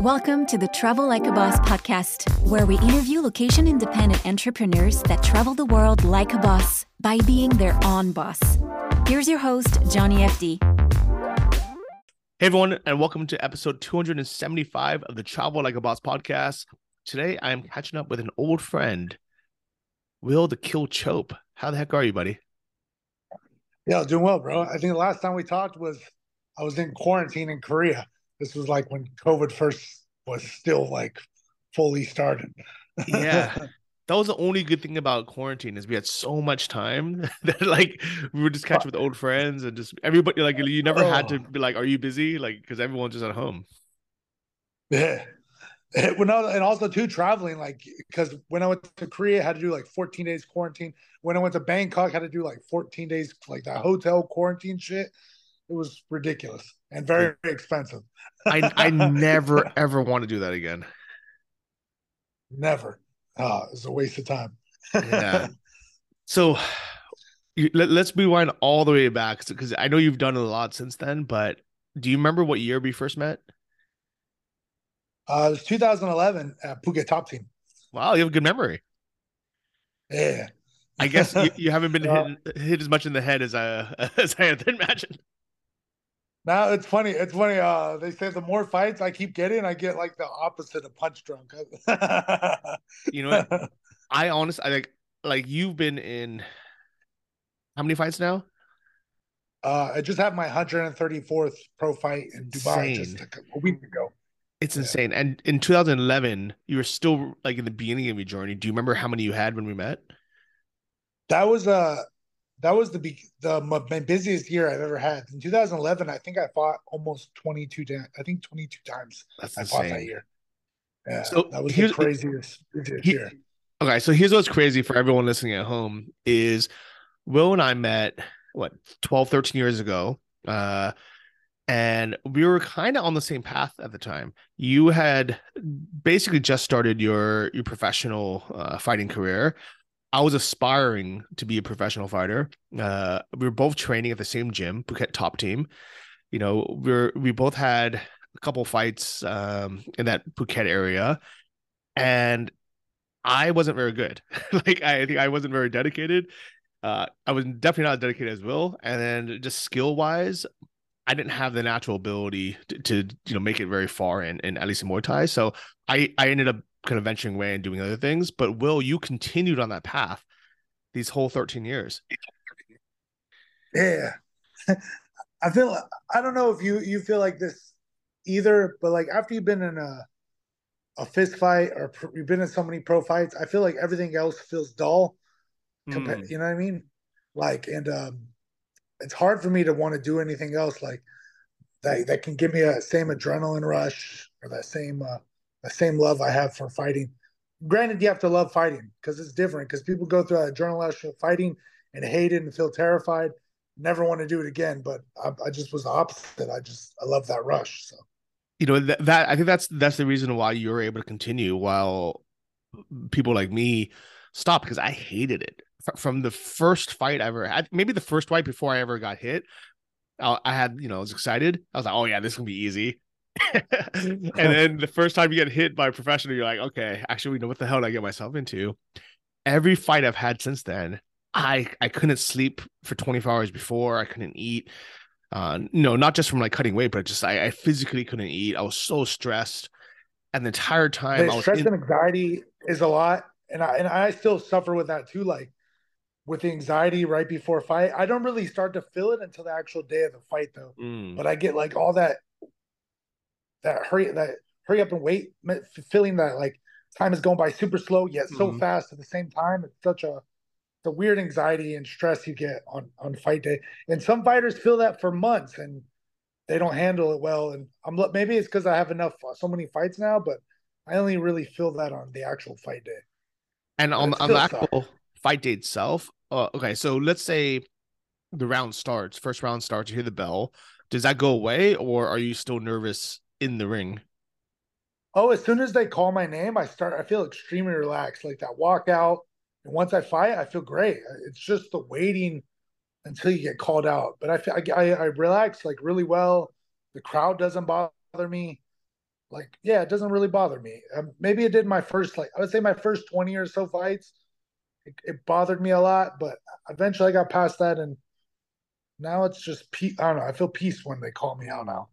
Welcome to the Travel Like a Boss podcast, where we interview location independent entrepreneurs that travel the world like a boss by being their own boss. Here's your host, Johnny FD. Hey everyone, and welcome to episode 275 of the Travel Like a Boss podcast. Today I am catching up with an old friend, Will the Kill Chope. How the heck are you, buddy? Yeah, doing well, bro. I think the last time we talked was I was in quarantine in Korea. This was like when COVID first was still like fully started. Yeah. that was the only good thing about quarantine is we had so much time that like we would just catch with old friends and just everybody like you never had to be like, "Are you busy?" Like because everyone's just at home. Yeah. When I, and also too traveling like because when I went to Korea I had to do like 14 days quarantine. When I went to Bangkok I had to do like 14 days like that hotel quarantine shit. It was ridiculous and very, very expensive. I I never ever want to do that again. Never. Uh, it's a waste of time. yeah. So you, let, us rewind all the way back because I know you've done a lot since then, but do you remember what year we first met? Uh, it was 2011 at Phuket Top Team. Wow, you have a good memory. Yeah. I guess you, you haven't been uh, hit, hit, as much in the head as I as I had imagined. Now it's funny. It's funny. Uh, they say the more fights I keep getting, I get like the opposite of punch drunk. you know what? I honestly, I like like you've been in how many fights now? Uh, I just had my 134th pro fight in Dubai insane. just a, a, week ago. It's yeah. insane. And in 2011, you were still like in the beginning of your journey. Do you remember how many you had when we met? That was uh that was the the my busiest year I've ever had. In 2011, I think I fought almost 22 times. I think 22 times. That's I insane. fought that year. Yeah, so that was the craziest, craziest he, year. Okay, so here's what's crazy for everyone listening at home is Will and I met what 12, 13 years ago. Uh, and we were kind of on the same path at the time. You had basically just started your your professional uh, fighting career. I was aspiring to be a professional fighter. Uh, we were both training at the same gym, Phuket Top Team. You know, we are we both had a couple fights um, in that Phuket area, and I wasn't very good. like I think I wasn't very dedicated. Uh, I was definitely not dedicated as Will, and then just skill wise, I didn't have the natural ability to, to, you know make it very far in, in at least in Muay Thai. So I I ended up kind of venturing away and doing other things. But Will, you continued on that path these whole 13 years. Yeah. I feel I don't know if you you feel like this either, but like after you've been in a a fist fight or you've been in so many pro fights, I feel like everything else feels dull. Compared, mm. You know what I mean? Like, and um, it's hard for me to want to do anything else like that that can give me a same adrenaline rush or that same uh, the same love I have for fighting. Granted, you have to love fighting because it's different. Because people go through a journalist fighting and hate it and feel terrified, never want to do it again. But I, I just was the opposite. I just I love that rush. So, you know that, that I think that's that's the reason why you're able to continue while people like me stopped because I hated it from the first fight I ever had. Maybe the first fight before I ever got hit. I had, you know, I was excited. I was like, oh yeah, this can be easy. and then the first time you get hit by a professional, you're like, okay, actually, we know what the hell did I get myself into. Every fight I've had since then, I I couldn't sleep for 24 hours before. I couldn't eat. Uh, no, not just from like cutting weight, but just I, I physically couldn't eat. I was so stressed, and the entire time, the stress in- and anxiety is a lot, and I and I still suffer with that too. Like with the anxiety right before fight, I don't really start to feel it until the actual day of the fight, though. Mm. But I get like all that that hurry that hurry up and wait feeling that like time is going by super slow yet so mm-hmm. fast at the same time. It's such a the weird anxiety and stress you get on on fight day. And some fighters feel that for months and they don't handle it well. And i'm maybe it's because i have enough uh, so many fights now but i only really feel that on the actual fight day. And on, on the actual fight day itself uh, okay so let's say the round starts first round starts you hear the bell. Does that go away or are you still nervous in the ring? Oh, as soon as they call my name, I start. I feel extremely relaxed, like that walkout. And once I fight, I feel great. It's just the waiting until you get called out. But I feel I, I, relax like really well. The crowd doesn't bother me. like yeah, it doesn't really bother me. Um, maybe it did my first like I would say my first twenty or so fights. It, it bothered me a lot, but eventually I got past that, and now it's just peace. I don't know. I feel peace when they call me out now.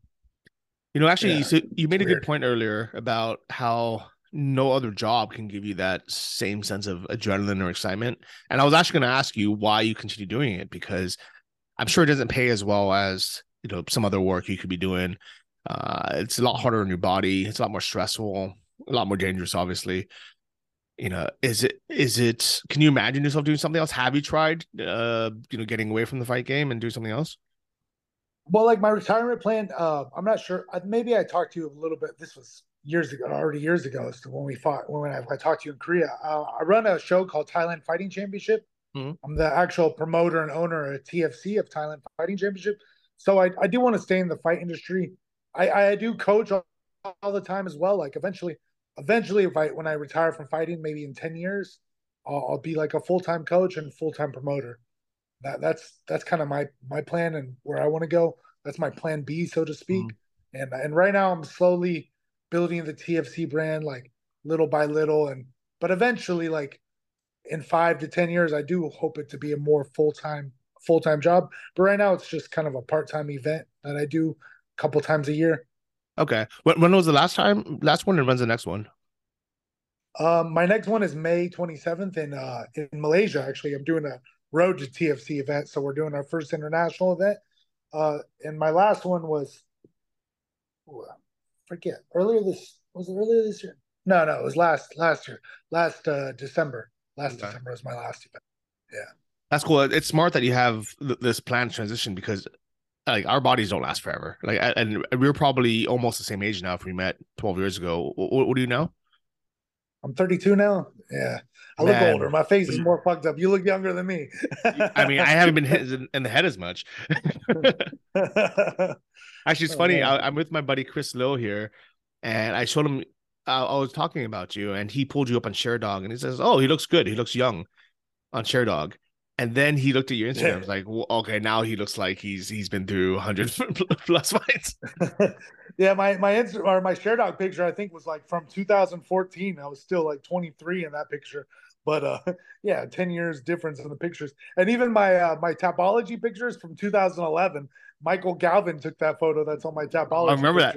You know, actually, Yeah, you, you made a weird. good point earlier about how no other job can give you that same sense of adrenaline or excitement. And I was actually going to ask you why you continue doing it because I'm sure it doesn't pay as well as you know some other work you could be doing. Uh, it's a lot harder on your body. It's a lot more stressful, a lot more dangerous, obviously. You know, is it is it? Can you imagine yourself doing something else? Have you tried, uh, you know, getting away from the fight game and do something else? Well, like my retirement plan, uh, I'm not sure. I- Maybe I talked to you a little bit. This was years ago, already years ago, as to when we fought. When I, I talked to you in Korea, uh, I run a show called Thailand Fighting Championship. Mhm. I'm the actual promoter and owner of TFC of Thailand Fighting Championship. So I, I do want to stay in the fight industry. I, I do coach all, all the time as well. Like eventually, eventually, if I when I retire from fighting, maybe in ten years, I'll, I'll be like a full time coach and full time promoter. That that's that's kind of my my plan and where I want to go. That's my plan B, so to speak. And and right now I'm slowly building the TFC brand, like little by little, and but eventually, like in five to ten years, I do hope it to be a more full time full time job. But right now, it's just kind of a part time event that I do a couple times a year. Okay. When when was the last time? Last one, and when's the next one? Um, my next one is May 27th in uh in Malaysia. Actually, I'm doing a road to TFC event, so we're doing our first international event. Uh, and my last one was, ooh, forget earlier this was it earlier this year? No, no, it was last last year, last uh December. Last Okay. December was my last event. Yeah, that's cool. It's smart that you have th- this planned transition because like our bodies don't last forever. Like, and we're probably almost the same age now. If we met 12 years ago, what, what do you know? I'm 32 now. Yeah, I look Man. older. My face is more fucked up. You look younger than me. I mean, I haven't been hit in- the head as much. Actually, it's Oh, funny. man. I, I'm with my buddy Chris Lowe here, and I showed him. I, I was talking about you, and he pulled you up on Sherdog, and he says, "Oh, he looks good. He looks young on Sherdog." And then he looked at your Instagram. Yeah. Like, well, okay, now he looks like he's he's been through 100 plus fights. Yeah, my my Insta or my Sherdog picture I think was like from 2014. I was still like 23 in that picture, but uh, yeah, 10 years difference in the pictures. And even my uh, my Tapology pictures from 2011. Michael Galvin took that photo. That's on my Tapology. I remember that.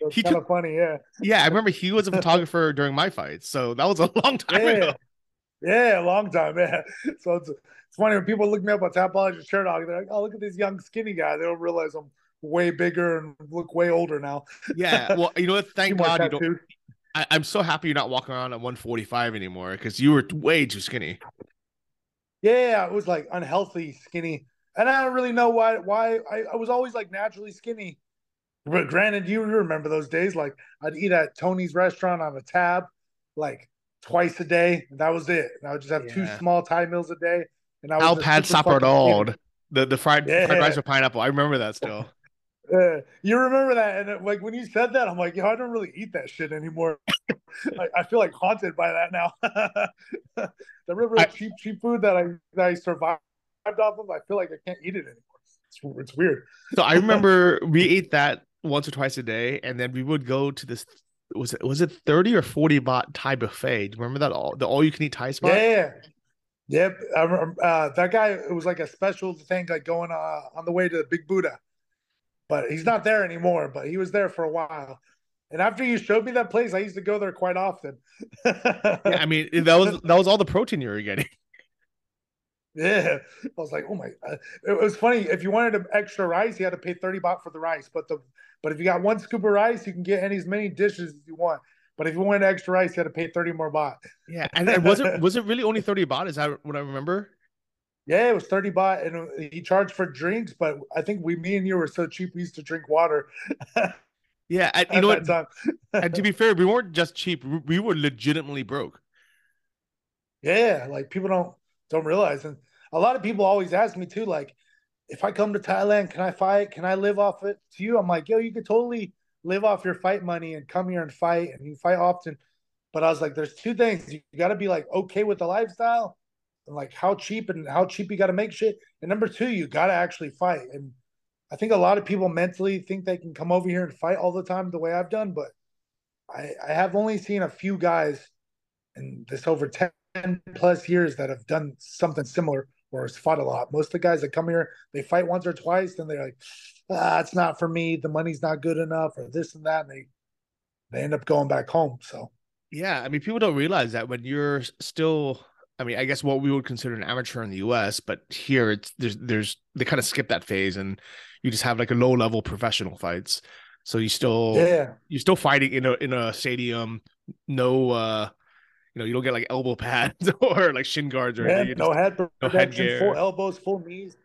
So He kind took- of funny, yeah. Yeah, I remember he was a photographer during my fights, so that was a long time Yeah. ago. Yeah, a long time, yeah. So it's it's funny when people look me up on Tapology Sherdog, they're like, "Oh, look at this young skinny guy." They don't realize I'm way bigger and look way older now. Yeah, well, you know what? Thank God you don't. I, I'm so happy you're not walking around at 145 anymore because you were way too skinny. Yeah, it was like unhealthy, skinny, and I don't really know why. Why I, I was always like naturally skinny. But granted, you remember those days. Like I'd eat at Tony's restaurant on a tab, like twice a day. And that was it. And I would just have two small Thai meals a day. And I was Alpad Sapardod, the the fried Yeah. fried rice with pineapple. I remember that still. Uh, you remember that, and it, like when you said that, I'm like, yo, I don't really eat that shit anymore. I, I feel like haunted by that now. the river I- cheap, cheap food that I that I survived off of, I feel like I can't eat it anymore. It's, it's weird. So I remember we ate that once or twice a day, and then we would go to this. Was it was it 30 or 40 baht Thai buffet? Do you remember that all the all you can eat Thai spot? Yeah. Yep. I remember, uh, that guy, it was like a special thing, like going uh, on the way to the Big Buddha. But he's not there anymore, but he was there for a while. And after you showed me that place, I used to go there quite often. Yeah, I mean that was that was all the protein you were getting. Yeah, I was like, oh my! Uh, it was funny. If you wanted an extra rice, you had to pay thirty baht for the rice. But the but if you got one scoop of rice, you can get any as many dishes as you want. But if you wanted extra rice, you had to pay thirty more baht. Yeah, and, and was it was it really only 30 baht? Is that what I remember? Yeah, it was thirty baht, and uh, he charged for drinks. But I think we, me and you, were so cheap, we used to drink water. Yeah, and you know what? And to be fair, we weren't just cheap; we- we were legitimately broke. Yeah, like people don't don't realize, and a lot of people always ask me too, like, if I come to Thailand, can I fight? Can I live off it? To you, I'm like, yo, you could totally live off your fight money and come here and fight, and you fight often. But I was like, there's two things: you got to be like okay with the lifestyle, like how cheap and how cheap you got to make shit. And number two, you got to actually fight. And I think a lot of people mentally think they can come over here and fight all the time the way I've done, but I, I have only seen a few guys in this over 10 plus years that have done something similar or has fought a lot. Most of the guys that come here, they fight once or twice, then they're like, ah, it's not for me. The money's not good enough, or this and that. And they they end up going back home. So yeah, I mean, people don't realize that when you're still I mean, I guess what we would consider an amateur in the US, but here it's there's there's they kind of skip that phase and you just have like a low level professional fights. So you still yeah you're still fighting in a in a stadium, no uh you know, you don't get like elbow pads or like shin guards or yeah, anything. no head protection, no full elbows, full knees.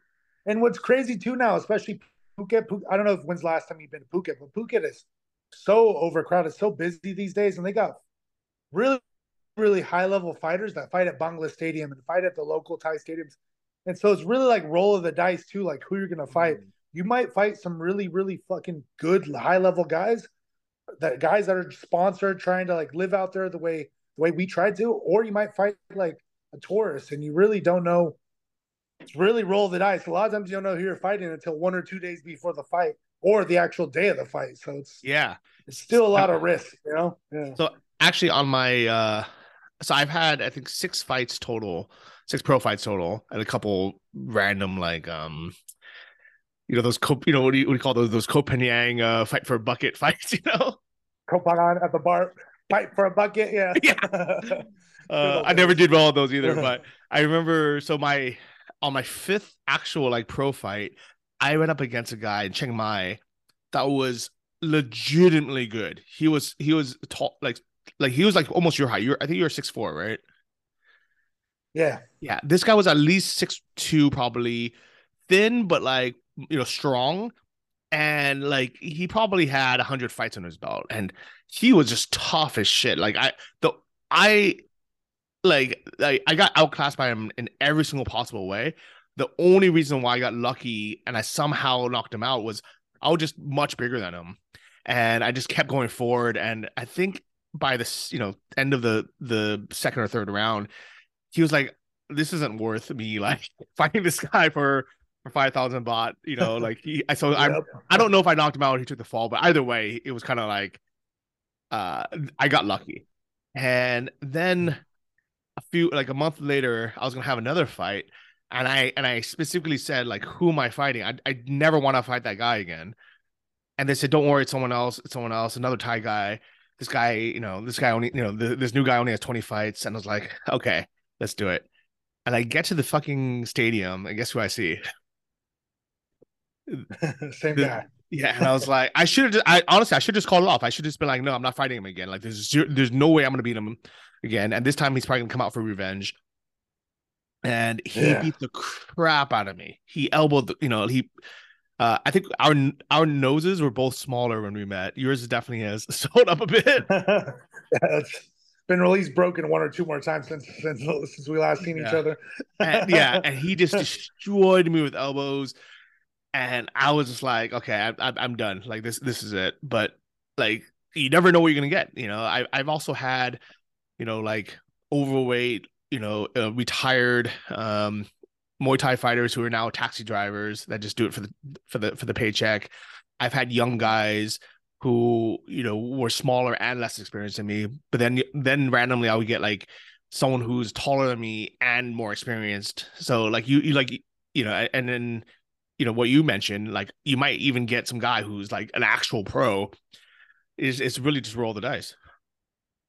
And what's crazy too now, especially Phuket, Phuket, I don't know if when's the last time you've been to Phuket, but Phuket is so overcrowded, so busy these days, and they got really, really high level fighters that fight at Bangla Stadium and fight at the local Thai stadiums. And so it's really like roll of the dice too, like who you're gonna fight. Mm-hmm. You might fight some really, really fucking good high level guys, that guys that are sponsored, trying to like live out there the way the way we tried to, or you might fight like a tourist and you really don't know. It's really roll the dice. A lot of times you don't know who you're fighting until one or two days before the fight or the actual day of the fight. So it's yeah, it's still a lot of risk, you know. Yeah. So actually, on my uh, so I've had I think six fights total, six pro fights total, and a couple random like um you know those you know what do you, what do you call those those Koh Phangan uh fight for a bucket fights you know Koh at the bar fight for a bucket. Yeah. Yeah. uh, I never did well on those either, but I remember. So my on my fifth actual like pro fight, I went up against a guy in Chiang Mai that was legitimately good. He was he was tall, like like he was like almost your height. You're I think you're six four, right? Yeah. Yeah. This guy was at least six two, probably thin, but like you know, strong and like he probably had a 100 fights on his belt and he was just tough as shit like i the i like like i got outclassed by him in every single possible way the only reason why i got lucky and i somehow knocked him out was i was just much bigger than him and i just kept going forward and i think by this you know end of the the second or third round he was like this isn't worth me like fighting this guy for for five thousand baht. You know, like he. So yep. I I don't know if I knocked him out. or He took the fall, but either way, it was kind of like, uh, I got lucky. And then a few like a month later, I was gonna have another fight, and I and I specifically said like, who am I fighting? I I never want to fight that guy again. And they said, don't worry, it's someone else. It's someone else. Another Thai guy. This guy, you know, this guy only, you know, the, this new guy only has 20 fights. And I was like, okay, let's do it. And I get to the fucking stadium, and guess who I see? Same the, guy. Yeah, and I was like, I should have. Just- I honestly, I should just call it off. I should just been like, no, I'm not fighting him again. Like, there's there's no way I'm gonna beat him again. And this time, he's probably gonna come out for revenge. And he yeah. beat the crap out of me. He elbowed, the, you know, he. Uh, I think our our noses were both smaller when we met. Yours definitely has slowed up a bit. yeah, it's been released broken one or two more times since since since we last seen yeah. each other. and, yeah, and he just destroyed me with elbows and I was just like, okay, I, I, am done. Like this, this is it. But like, you never know what you're gonna get. You know, I, I've also had, you know, like overweight, you know, uh, retired um, Muay Thai fighters who are now taxi drivers that just do it for the for the for the paycheck. I've had young guys who you know were smaller and less experienced than me, but then then randomly I would get like someone who's taller than me and more experienced. So like you you like you know, and then you know what you mentioned like you might even get some guy who's like an actual pro is it's really just roll the dice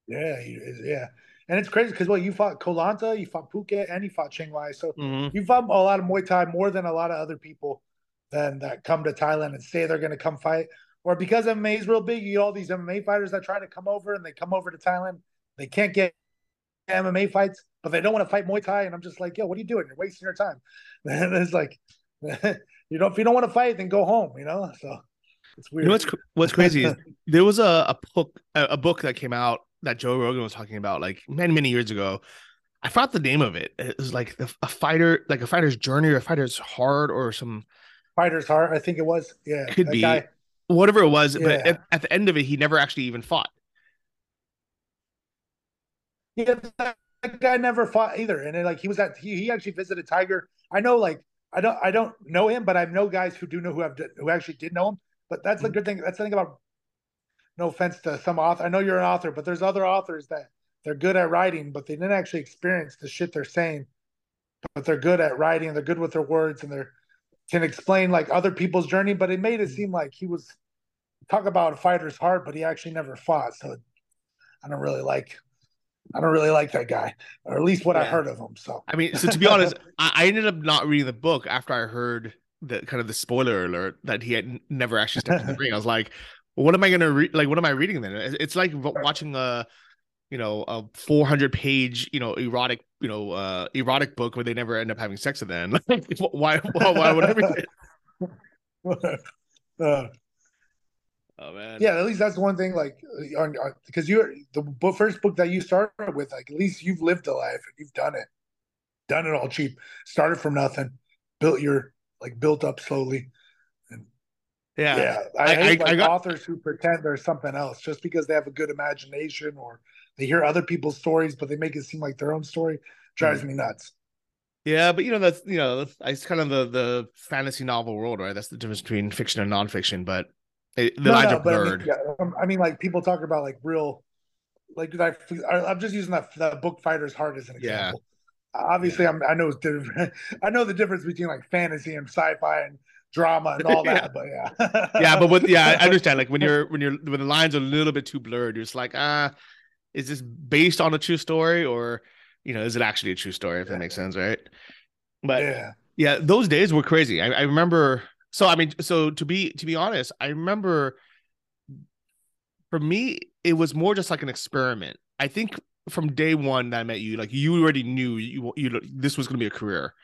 yeah yeah and it's crazy because well you fought Koh Lanta, you fought Phuket and you fought Chiang Mai so mm-hmm. you fought a lot of Muay Thai more than a lot of other people then that come to Thailand and say they're going to come fight or because MMA is real big you get all these MMA fighters that try to come over and they come over to Thailand they can't get MMA fights but they don't want to fight Muay Thai and I'm just like yo what are you doing you're wasting your time and it's like you know, if you don't want to fight, then go home. You know, so it's weird. You know what's what's crazy is there was a a book a book that came out that Joe Rogan was talking about like many many years ago. I forgot the name of it. It was like a fighter, like a fighter's journey or a fighter's heart or some fighter's heart. I think it was. Yeah, could be guy. whatever it was. Yeah. But at, at, the end of it, he never actually even fought. Yeah, that guy never fought either. And then, like he was at he, he actually visited Tiger. I know like I don't I don't know him, but I know guys who do know who have who actually did know him. But that's the mm-hmm. good thing. That's the thing about no offense to some author. I know you're an author, but there's other authors that they're good at writing, but they didn't actually experience the shit they're saying. But they're good at writing, they're good with their words, and they can explain like other people's journey. But it made it seem like he was talk about a fighter's heart, but he actually never fought. So I don't really like I don't really like that guy, or at least what yeah. I heard of him. So I mean, so to be honest, I, I, ended up not reading the book after I heard the kind of the spoiler alert that he had never actually stepped in the ring. I was like, well, what am I gonna read? Like, what am I reading then? It's like watching a you know a 400 page you know erotic you know uh erotic book where they never end up having sex at the end. why, why why would I read it? uh, Oh man. Yeah, at least that's one thing. Like, because you're the book, first book that you started with. Like, at least you've lived a life and you've done it, done it all cheap. Started from nothing, built your like built up slowly. Yeah, yeah, I, I hate I, like I got... authors who pretend they're something else just because they have a good imagination or they hear other people's stories, but they make it seem like their own story. Drives mm-hmm. me nuts. Yeah, but you know that's you know it's kind of the the fantasy novel world, right? That's the difference between fiction and nonfiction. But the no, lines no, blurred. I mean, yeah, um, I mean, like people talk about like real, like I, I'm just using that that book fighter's heart as an example. Yeah. Obviously, yeah. I'm, I know it's different. I know the difference between like fantasy and sci-fi and drama and all that. yeah. But yeah, yeah, but yeah, I understand. Like when you're when you're when the lines are a little bit too blurred, you're just like, ah, is this based on a true story or you know, is it actually a true story? If yeah. that makes sense, right? But yeah, yeah, those days were crazy. I, I remember so I mean, so to be to be honest, I remember for me it was more just like an experiment. I think from day one that I met you, like you already knew you you this was going to be a career.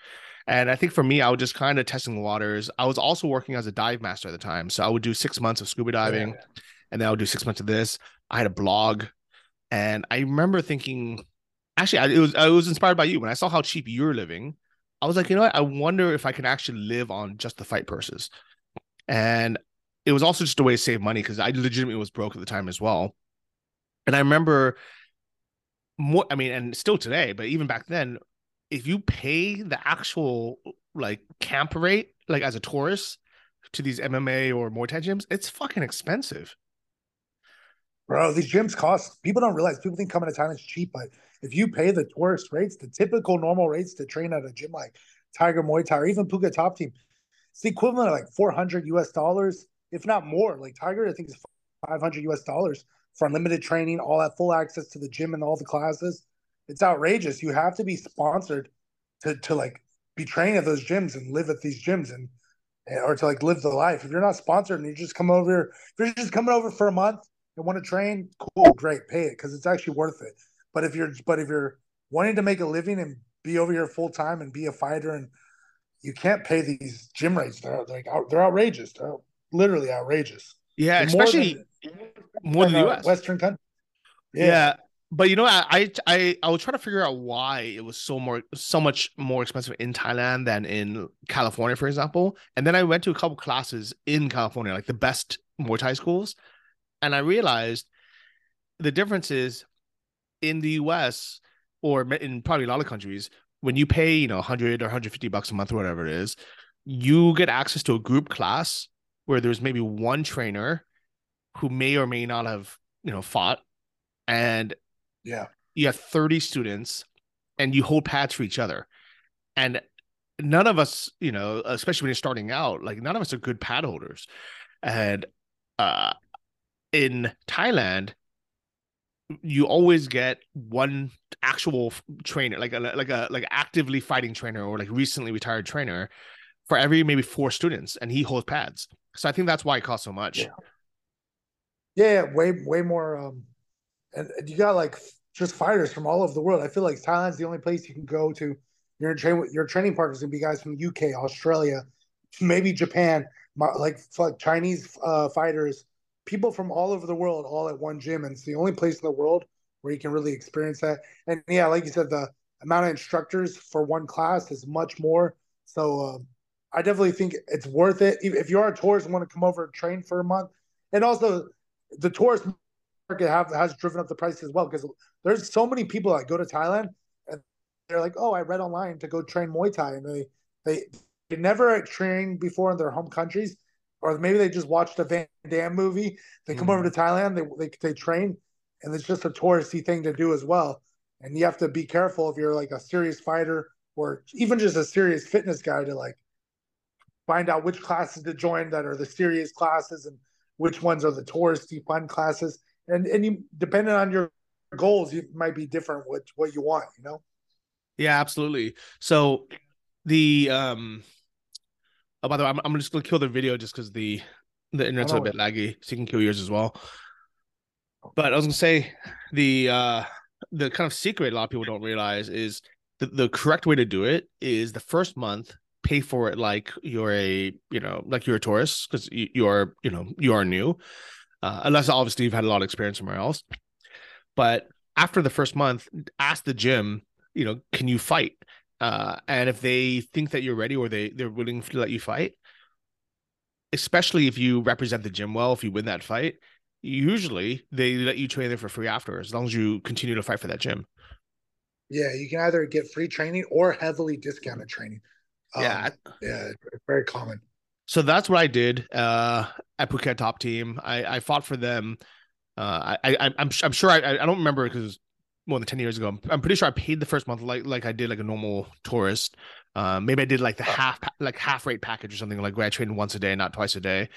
And I think for me, I was just kind of testing the waters. I was also working as a dive master at the time, so I would do six months of scuba diving, yeah. and then I would do six months of this. I had a blog, and I remember thinking, actually, I, it was I was inspired by you when I saw how cheap you're living. I was like, you know what? I wonder if I can actually live on just the fight purses. And it was also just a way to save money because I legitimately was broke at the time as well. And I remember more, I mean, and still today, but even back then, if you pay the actual like camp rate, like as a tourist to these MMA or Muay Thai gyms, it's fucking expensive. Bro, these gyms cost people don't realize people think coming to Thailand is cheap, but if you pay the tourist rates, the typical normal rates to train at a gym like Tiger Muay Thai or even Phuket Top Team, it's the equivalent of like 400 US dollars, if not more. Like Tiger, I think is 500 US dollars for unlimited training, all that full access to the gym and all the classes. It's outrageous. You have to be sponsored to to like be trained at those gyms and live at these gyms and or to like live the life. If you're not sponsored and you just come over, if you're just coming over for a month and want to train, cool, great, pay it because it's actually worth it. But if you're but if you're wanting to make a living and be over here full time and be a fighter and you can't pay these gym rates. They're like they're outrageous. They're literally outrageous. Yeah, they're especially more than, more than the US. Uh, Western country. Yeah. yeah. But you know, I I I was trying to figure out why it was so more so much more expensive in Thailand than in California, for example. And then I went to a couple classes in California, like the best Muay Thai schools, and I realized the difference is in the US or in probably a lot of countries, when you pay, you know, 100 or 150 bucks a month or whatever it is, you get access to a group class where there's maybe one trainer who may or may not have, you know, fought. And yeah, you have 30 students and you hold pads for each other. And none of us, you know, especially when you're starting out, like none of us are good pad holders. And uh in Thailand, you always get one actual trainer, like a like a like actively fighting trainer or like recently retired trainer for every maybe four students, and he holds pads. So I think that's why it costs so much. Yeah, yeah way way more. Um, and you got like just fighters from all over the world. I feel like Thailand's the only place you can go to. Your train your training partners and be guys from UK, Australia, maybe Japan, like Chinese uh, fighters people from all over the world all at one gym, and it's the only place in the world where you can really experience that. And yeah, like you said, the amount of instructors for one class is much more. So um, I definitely think it's worth it if you're a tourist and want to come over and train for a month. And also, the tourist market have, has driven up the price as well because there's so many people that go to Thailand and they're like, "Oh, I read online to go train Muay Thai," and they they they never trained before in their home countries or maybe they just watched a Van Damme movie. They come mm. over to Thailand, they, they they train, and it's just a touristy thing to do as well. And you have to be careful if you're like a serious fighter or even just a serious fitness guy to like find out which classes to join that are the serious classes and which ones are the touristy fun classes. And and you depending on your goals, you might be different what what you want, you know? Yeah, absolutely. So the um oh by the way, I'm, I'm just gonna kill the video just because the the internet's a bit laggy, so you can kill yours as well. But I was gonna say the uh the kind of secret a lot of people don't realize is the, the correct way to do it is the first month pay for it like you're a you know like you're a tourist because you, you, are you know you are new uh, unless obviously you've had a lot of experience somewhere else. But after the first month ask the gym you know can you fight? Uh, and if they think that you're ready or they they're willing to let you fight especially if you represent the gym well if you win that fight usually they let you train there for free after as long as you continue to fight for that gym. Yeah you can either get free training or heavily discounted training. Yeah, um, yeah, very common. So that's what I did uh, at Phuket Top Team. I, I fought for them. Uh, I, I I'm I'm sure I I don't remember because more than 10 years ago. I'm, I'm, pretty sure I paid the first month like like I did like a normal tourist. Uh, maybe I did like the half like half rate package or something like where I trained once a day, not twice a day.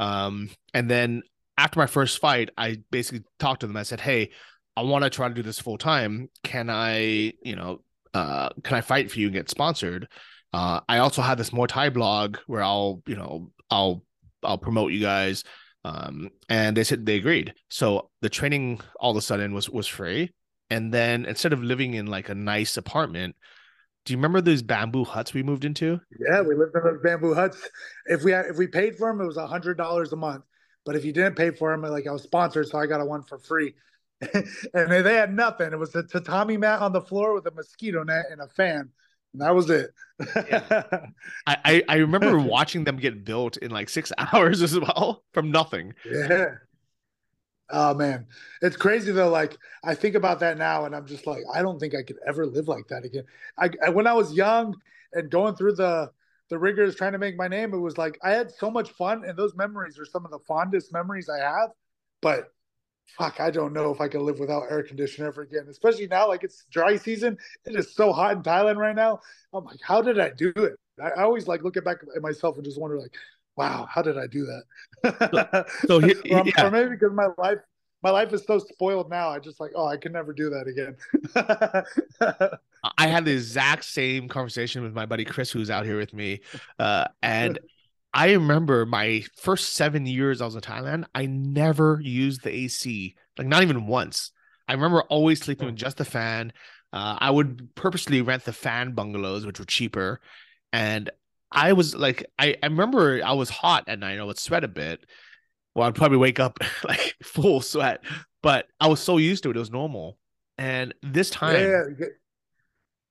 Um, and then after my first fight, I basically talked to them. I said, "Hey, I want to try to do this full time. Can I, you know, uh, can I fight for you and get sponsored?" Uh, I also have this Muay Thai blog where I'll, you know, I'll I'll promote you guys. Um, and they said they agreed. So the training all of a sudden was was free. And then instead of living in like a nice apartment, do you remember those bamboo huts we moved into? Yeah, we lived in those bamboo huts. If we had, if we paid for them, it was a hundred dollars a month. But if you didn't pay for them, like I was sponsored, so I got a one for free. and they had nothing. It was a tatami mat on the floor with a mosquito net and a fan that was it. yeah. I, I remember watching them get built in like six hours as well from nothing. Yeah. Oh man, it's crazy though. Like I think about that now, and I'm just like, I don't think I could ever live like that again. I, I when I was young and going through the the rigors trying to make my name, it was like I had so much fun, and those memories are some of the fondest memories I have. But fuck, I don't know if I can live without air conditioner ever again. Especially now, like it's dry season. It is so hot in Thailand right now. I'm like, how did I do it? I, always like looking back at myself and just wonder, like, wow, how did I do that? so, he, or, yeah. or maybe because my life my life is so spoiled now. I just like, oh, I can never do that again. I had the exact same conversation with my buddy Chris, who's out here with me, uh, and I remember my first seven years I was in Thailand, I never used the AC, like not even once. I remember always sleeping with just the fan. Uh, I would purposely rent the fan bungalows, which were cheaper. And I was like, I, I remember I was hot at night. I would sweat a bit. Well, I'd probably wake up like full sweat, but I was so used to it. It was normal. And this time, yeah,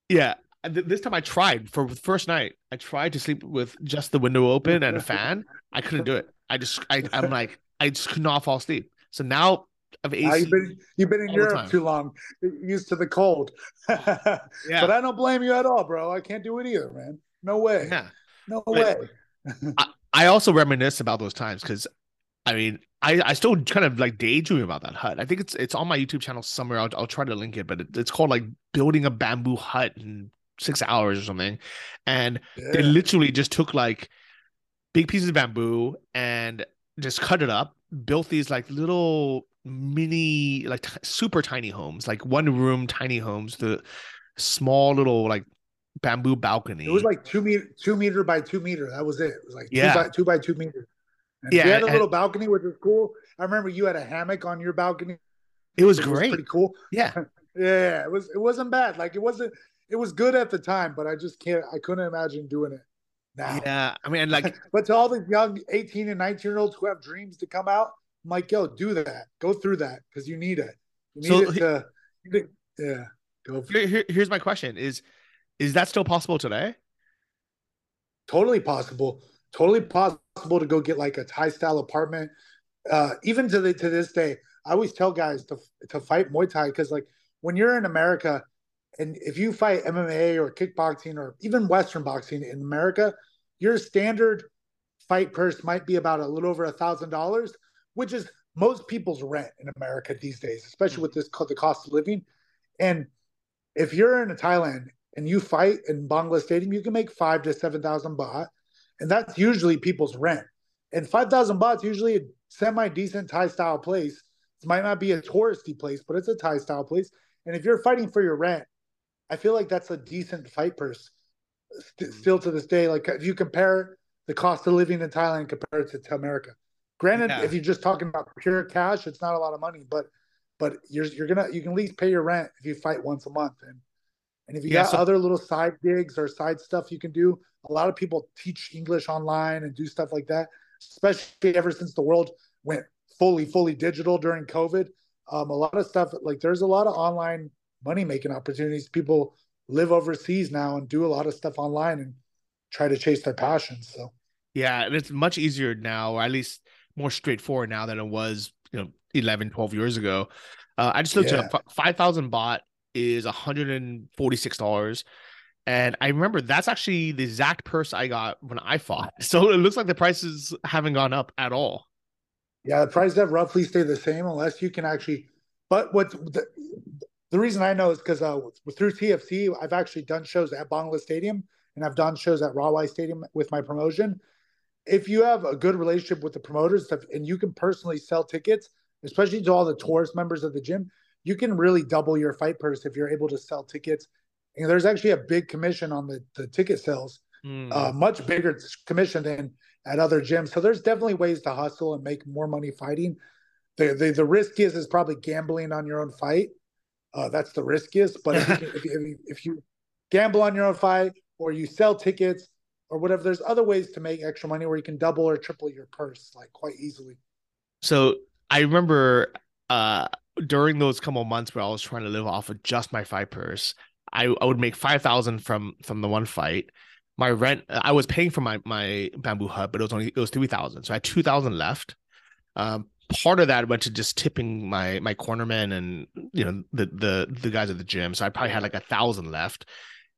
yeah this time I tried for the first night. I tried to sleep with just the window open and a fan. I couldn't do it. I just, I, I'm like, I just could not fall asleep. So now I've AC. Uh, you've been, you've been in Europe too long, used to the cold. yeah. But I don't blame you at all, bro. I can't do it either, man. No way. Yeah. No way. I, I also reminisce about those times because I mean, I, I still kind of like daydream about that hut. I think it's it's on my YouTube channel somewhere. I'll, I'll try to link it, but it, it's called like building a bamboo hut in six hours or something. And yeah. they literally just took like big pieces of bamboo and just cut it up, built these like little mini, like t- super tiny homes, like one room tiny homes, the small little like bamboo balcony. It was like two meter, two meter by two meter. That was it. It was like yeah. two by two by two meter. And yeah, you had a little balcony, which was cool. I remember you had a hammock on your balcony. It was great. Was pretty cool. Yeah. yeah, it was. It wasn't bad. Like it wasn't it was good at the time, but I just can't. I couldn't imagine doing it now. Yeah, I mean, like, but to all the young eighteen and nineteen year olds who have dreams to come out, I'm like, yo, do that. Go through that because you need it. You need so, it to. yeah. Go. Here, here, here's my question: Is is that still possible today? Totally possible. Totally possible to go get like a Thai style apartment. Uh, even to the to this day, I always tell guys to to fight Muay Thai because like when you're in America and if you fight MMA or kickboxing or even Western boxing in America, your standard fight purse might be about a little over a thousand dollars, which is most people's rent in America these days, especially mm-hmm. with this the cost of living. And if you're in Thailand and you fight in Bangla Stadium, you can make five to seven thousand baht, and that's usually people's rent. And five thousand baht is usually a semi decent Thai style place. It might not be a touristy place, but it's a Thai style place. And if you're fighting for your rent, I feel like that's a decent fight purse. St- mm-hmm. still to this day, like if you compare the cost of living in Thailand compared to, to America. Granted, yeah. if you're just talking about pure cash, it's not a lot of money, but but you're you're gonna you can at least pay your rent if you fight once a month and and if you yeah, got so- other little side gigs or side stuff you can do a lot of people teach english online and do stuff like that especially ever since the world went fully fully digital during covid um, a lot of stuff like there's a lot of online money making opportunities. People live overseas now and do a lot of stuff online and try to chase their passions so. Yeah and it's much easier now or at least more straightforward now than it was you know 11 12 years ago. Uh, i just looked yeah. up 5000 baht is $146 and i remember that's actually the exact purse i got when i fought. So it looks like the prices haven't gone up at all. Yeah the prices have roughly stayed the same unless you can actually but what the, the reason i know is because uh, through tfc i've actually done shows at bangla stadium and i've done shows at rawai stadium with my promotion if you have a good relationship with the promoters and you can personally sell tickets, especially to all the tourist members of the gym, you can really double your fight purse if you're able to sell tickets. And there's actually a big commission on the, the ticket sales, mm. uh, much bigger commission than at other gyms. So there's definitely ways to hustle and make more money fighting. The the, the riskiest is probably gambling on your own fight. Uh, that's the riskiest. But if you, if, you, if you gamble on your own fight or you sell tickets or whatever. There's other ways to make extra money where you can double or triple your purse like quite easily. So I remember uh during those couple months where I was trying to live off of just my fight purse, I, I would make five thousand from from the one fight. My rent I was paying for my my bamboo hut, but it was only it was three thousand. So I had two thousand left. Um part of that went to just tipping my my cornerman and you know the the the guys at the gym. So I probably had like a thousand left.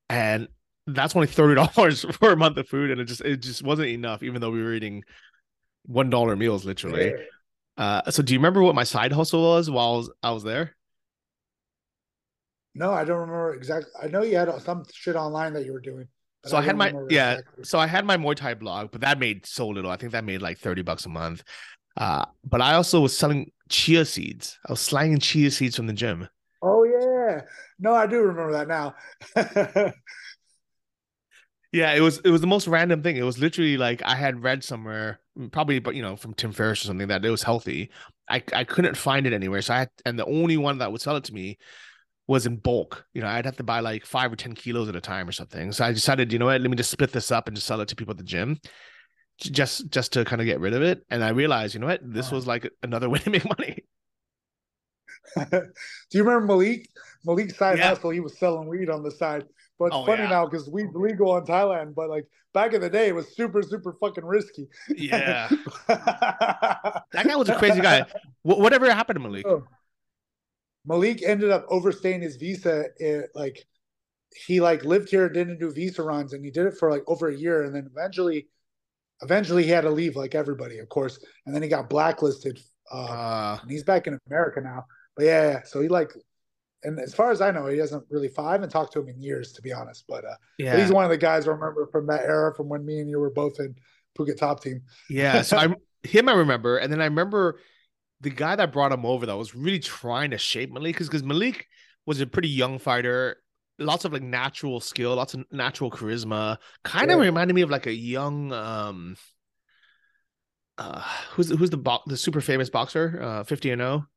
And that's only thirty dollars for a month of food, and it just it just wasn't enough, even though we were eating one dollar meals literally. Yeah. Uh, so do you remember what my side hustle was while I was, I was there? No, I don't remember exactly. I know you had some shit online that you were doing. So I, I had my yeah. Exactly. So I had my Muay Thai blog, but that made so little. I think that made like thirty bucks a month. Uh, but I also was selling chia seeds. I was slanging chia seeds from the gym. Oh yeah, no, I do remember that now. Yeah, it was it was the most random thing. It was literally like I had read somewhere, probably but you know from Tim Ferriss or something that it was healthy. I I couldn't find it anywhere, so I had, and the only one that would sell it to me was in bulk. You know, I'd have to buy like five or ten kilos at a time or something. So I decided, you know what, let me just split this up and just sell it to people at the gym, just just to kind of get rid of it. And I realized, you know what, this uh-huh. was like another way to make money. Do you remember Malik? Malik's side yeah. hustle, he was selling weed on the side. But it's oh, funny yeah. now because weed's legal in Thailand, but like back in the day, it was super, super fucking risky. Yeah. that guy was a crazy guy. whatever happened to Malik? Oh. Malik ended up overstaying his visa. It, like he like lived here, didn't do visa runs, and he did it for like over a year, and then eventually, eventually he had to leave, like everybody, of course, and then he got blacklisted. Uh, uh, and he's back in America now. But yeah, yeah, so he like and as far as I know, he doesn't really. I haven't talked to him in years, to be honest. But uh, yeah, but he's one of the guys I remember from that era, from when me and you were both in Phuket Top Team. Yeah, so I'm him. I remember, and then I remember the guy that brought him over that was really trying to shape Malik because because Malik was a pretty young fighter, lots of like natural skill, lots of natural charisma. Kind of yeah. reminded me of like a young um uh who's who's the bo- the super famous boxer uh 50 and 0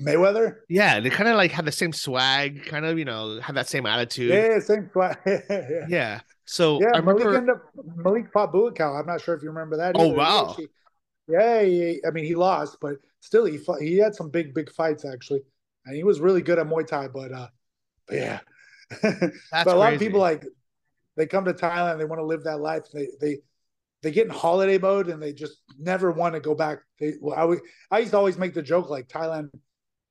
Mayweather? Yeah, they kind of like had the same swag, kind of, you know, had that same attitude. Yeah, same swag. yeah. yeah. So yeah, I Malik remember... ended up Malik fought. I'm not sure if you remember that. Oh wow. Actually, yeah, he, I mean he lost, but still he fought, he had some big big fights actually, and he was really good at Muay Thai. But uh, but yeah, but a lot of people like they come to Thailand, they want to live that life. They they they get in holiday mode and they just never want to go back. They well, I, I used to always make the joke like Thailand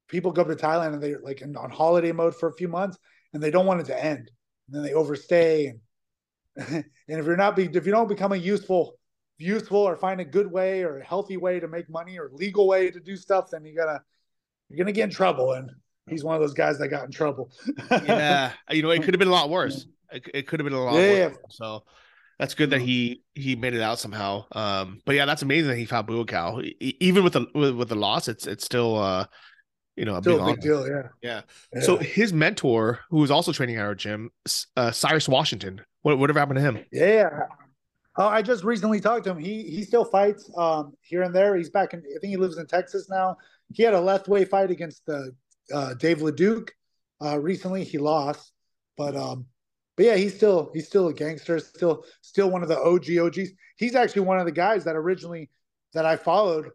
people go to Thailand and they're like in, on holiday mode for a few months and they don't want it to end. And then they overstay and and if you're not be if you don't become a useful useful or find a good way or a healthy way to make money or legal way to do stuff, then you gotta you're gonna get in trouble. And he's one of those guys that got in trouble. yeah, you know, it could have been a lot worse. It, it could have been a lot yeah, worse. So that's good that he he made it out somehow. Um, but yeah, that's amazing that he found Buakaw. Even with the with, with the loss, it's it's still uh you know, a Still big, a big deal. Yeah. yeah. yeah. So his mentor, who was also training at our gym, uh, Cyrus Washington, what whatever happened to him? Yeah. Oh, I just recently talked to him. He he still fights um, here and there. He's back in. I think he lives in Texas now. He had a Lethwei fight against the uh, Dave LeDuc uh, recently. He lost, but um, but yeah, he's still he's still a gangster. Still still one of the OG OGs. He's actually one of the guys that originally that I followed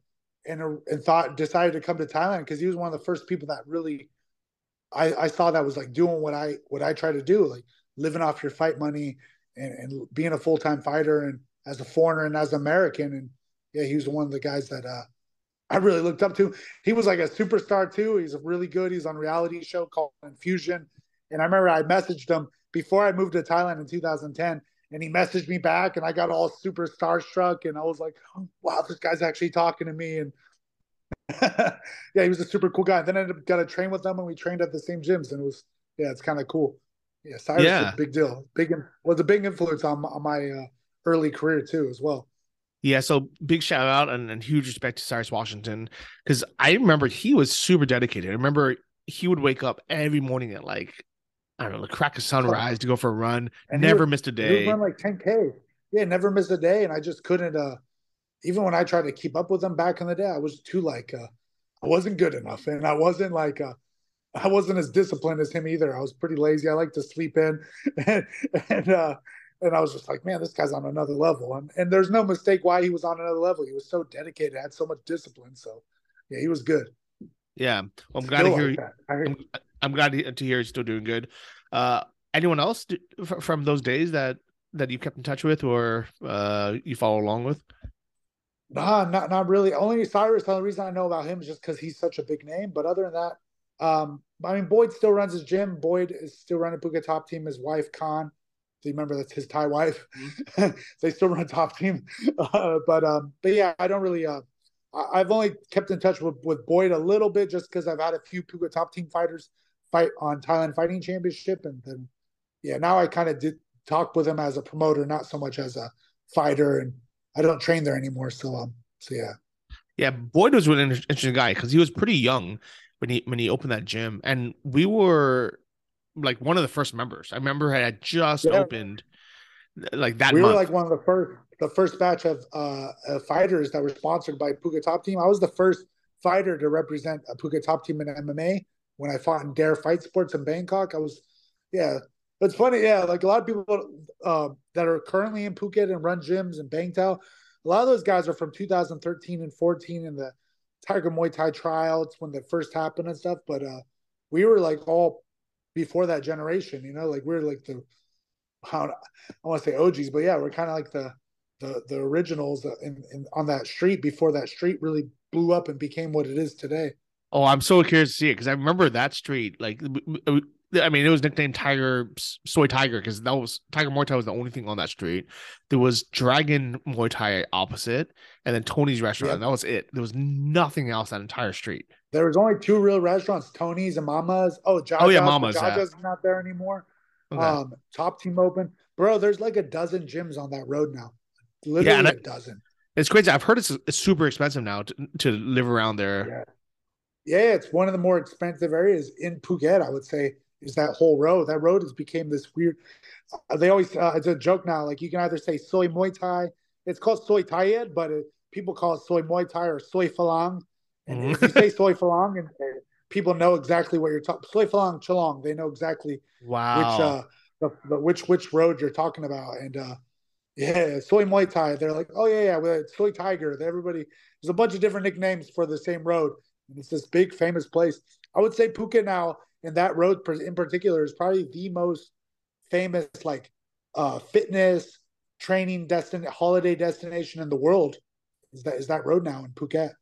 and and thought decided to come to Thailand because he was one of the first people that really I, I saw that was like doing what I what I try to do, like living off your fight money and, and being a full time fighter and as a foreigner and as an American. And yeah, he was one of the guys that uh, I really looked up to. He was like a superstar too. He's really good. He's on reality show called Infusion. And I remember I messaged him before I moved to Thailand in 2010 and he messaged me back and I got all super starstruck and I was like, wow, this guy's actually talking to me. And yeah, he was a super cool guy. Then I ended up got to train with them and we trained at the same gyms and it was, yeah, it's kind of cool. Yeah, Cyrus yeah. big deal. Big was a big influence on, on my uh, early career too, as well. Yeah, so big shout out and, and huge respect to Cyrus Washington because I remember he was super dedicated. I remember he would wake up every morning at like I don't know, the crack of sunrise to go for a run. And never would, missed a day. run like 10k. Yeah, never missed a day, and I just couldn't. uh Even when I tried to keep up with him back in the day, I was too like uh I wasn't good enough, and I wasn't like uh I wasn't as disciplined as him either. I was pretty lazy. I like to sleep in, and and uh, and I was just like, man, this guy's on another level. And and there's no mistake why he was on another level. He was so dedicated, had so much discipline. So yeah, he was good. Yeah, well, I'm glad to hear. Like I'm, I'm, glad to hear he's still doing good. Uh, anyone else from those days that that you kept in touch with or uh, you follow along with? Nah, not not really. Only Cyrus. The only reason I know about him is just because he's such a big name. But other than that, um, I mean, Boyd still runs his gym. Boyd is still running Phuket Top Team. His wife, Khan, do you remember that's his Thai wife? Mm-hmm. they still run Top Team. Uh, but um, but yeah, I don't really. Uh, I've only kept in touch with, with Boyd a little bit just because I've had a few Phuket Top Team fighters fight on Thailand Fighting Championship, and then yeah, now I kind of did talk with him as a promoter, not so much as a fighter, and I don't train there anymore. So um, so yeah. Yeah, Boyd was really interesting guy because he was pretty young when he when he opened that gym, and we were like one of the first members. I remember I had just yeah. opened like that. We month. were like one of the first the first batch of uh, uh, fighters that were sponsored by Phuket Top Team. I was the first fighter to represent a Phuket Top Team in MMA when I fought in Dare Fight Sports in Bangkok. I was, yeah, it's funny. Yeah, like a lot of people uh, that are currently in Phuket and run gyms in Bangtao, a lot of those guys are from 2013 and 14 in the Tiger Muay Thai tryouts when they first happened and stuff. But uh, we were like all before that generation, you know, like we are like the how I, want to say OGs, but yeah, we're kind of like the the the originals in, in on that street before that street really blew up and became what it is today. Oh, I'm so curious to see it because I remember that street. Like, I mean, it was nicknamed Tiger Soi Tiger because that was Tiger Muay Thai was the only thing on that street. There was Dragon Muay Thai opposite, and then Tony's restaurant. Yep. that was it. There was nothing else that entire street. There was only two real restaurants: Tony's and Mama's. Oh, Jaja's, oh yeah, Mama's. Jaja's yeah. not there anymore. Okay. Um, Top Team Open, bro. There's like a dozen gyms on that road now. Literally yeah, a dozen. It's crazy. I've heard it's, it's super expensive now to, to live around there. Yeah yeah, it's one of the more expensive areas in Phuket. I would say is that whole road. That road has became this weird. Uh, they always uh, it's a joke now. Like you can either say soi Muay Thai. It's called soi Thai, but it, people call it soi Muay Thai or soi Falang. And mm-hmm. if you say soi Falang, and uh, people know exactly what you're talking. Soi Falang Chalong, they know exactly wow which uh the, the, which which road you're talking about. And uh yeah, soi Muay Thai. They're like, oh yeah, yeah, well, soi Tiger. Everybody, there's a bunch of different nicknames for the same road and it's this big famous place. I would say Phuket now, and that road in particular is probably the most famous like uh, fitness training destination, holiday destination in the world. Is that is that road now in Phuket?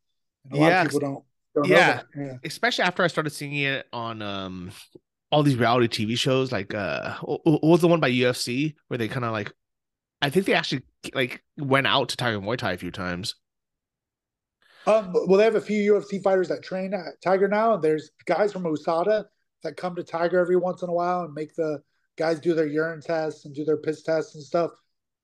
And a yeah, lot of people don't. don't yeah. yeah, especially after I started seeing it on um all these reality TV shows. Like uh, what was the one by UFC where they kind of like I think they actually like went out to Tiger Muay Thai a few times. Um, well, they have a few UFC fighters that train at Tiger now. There's guys from USADA that come to Tiger every once in a while and make the guys do their urine tests and do their piss tests and stuff.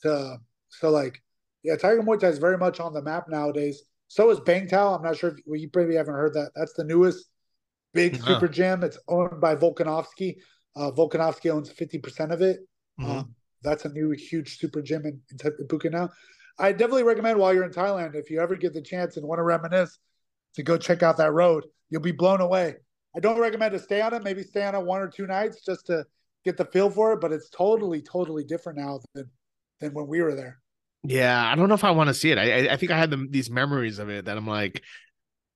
To so like, yeah, Tiger Muay Thai is very much on the map nowadays. So is Bang Tao. I'm not sure if well, you probably haven't heard that. That's the newest big super gym. It's owned by Volkanovski. Uh, Volkanovski owns 50% of it. Mm-hmm. Um, that's a new huge super gym in, in Phuket now. I definitely recommend while you're in Thailand, if you ever get the chance and want to reminisce, to go check out that road. You'll be blown away. I don't recommend to stay on it. Maybe stay on it one or two nights just to get the feel for it. But it's totally, totally different now than than when we were there. Yeah, I don't know if I want to see it. I I think I had them, these memories of it that I'm like,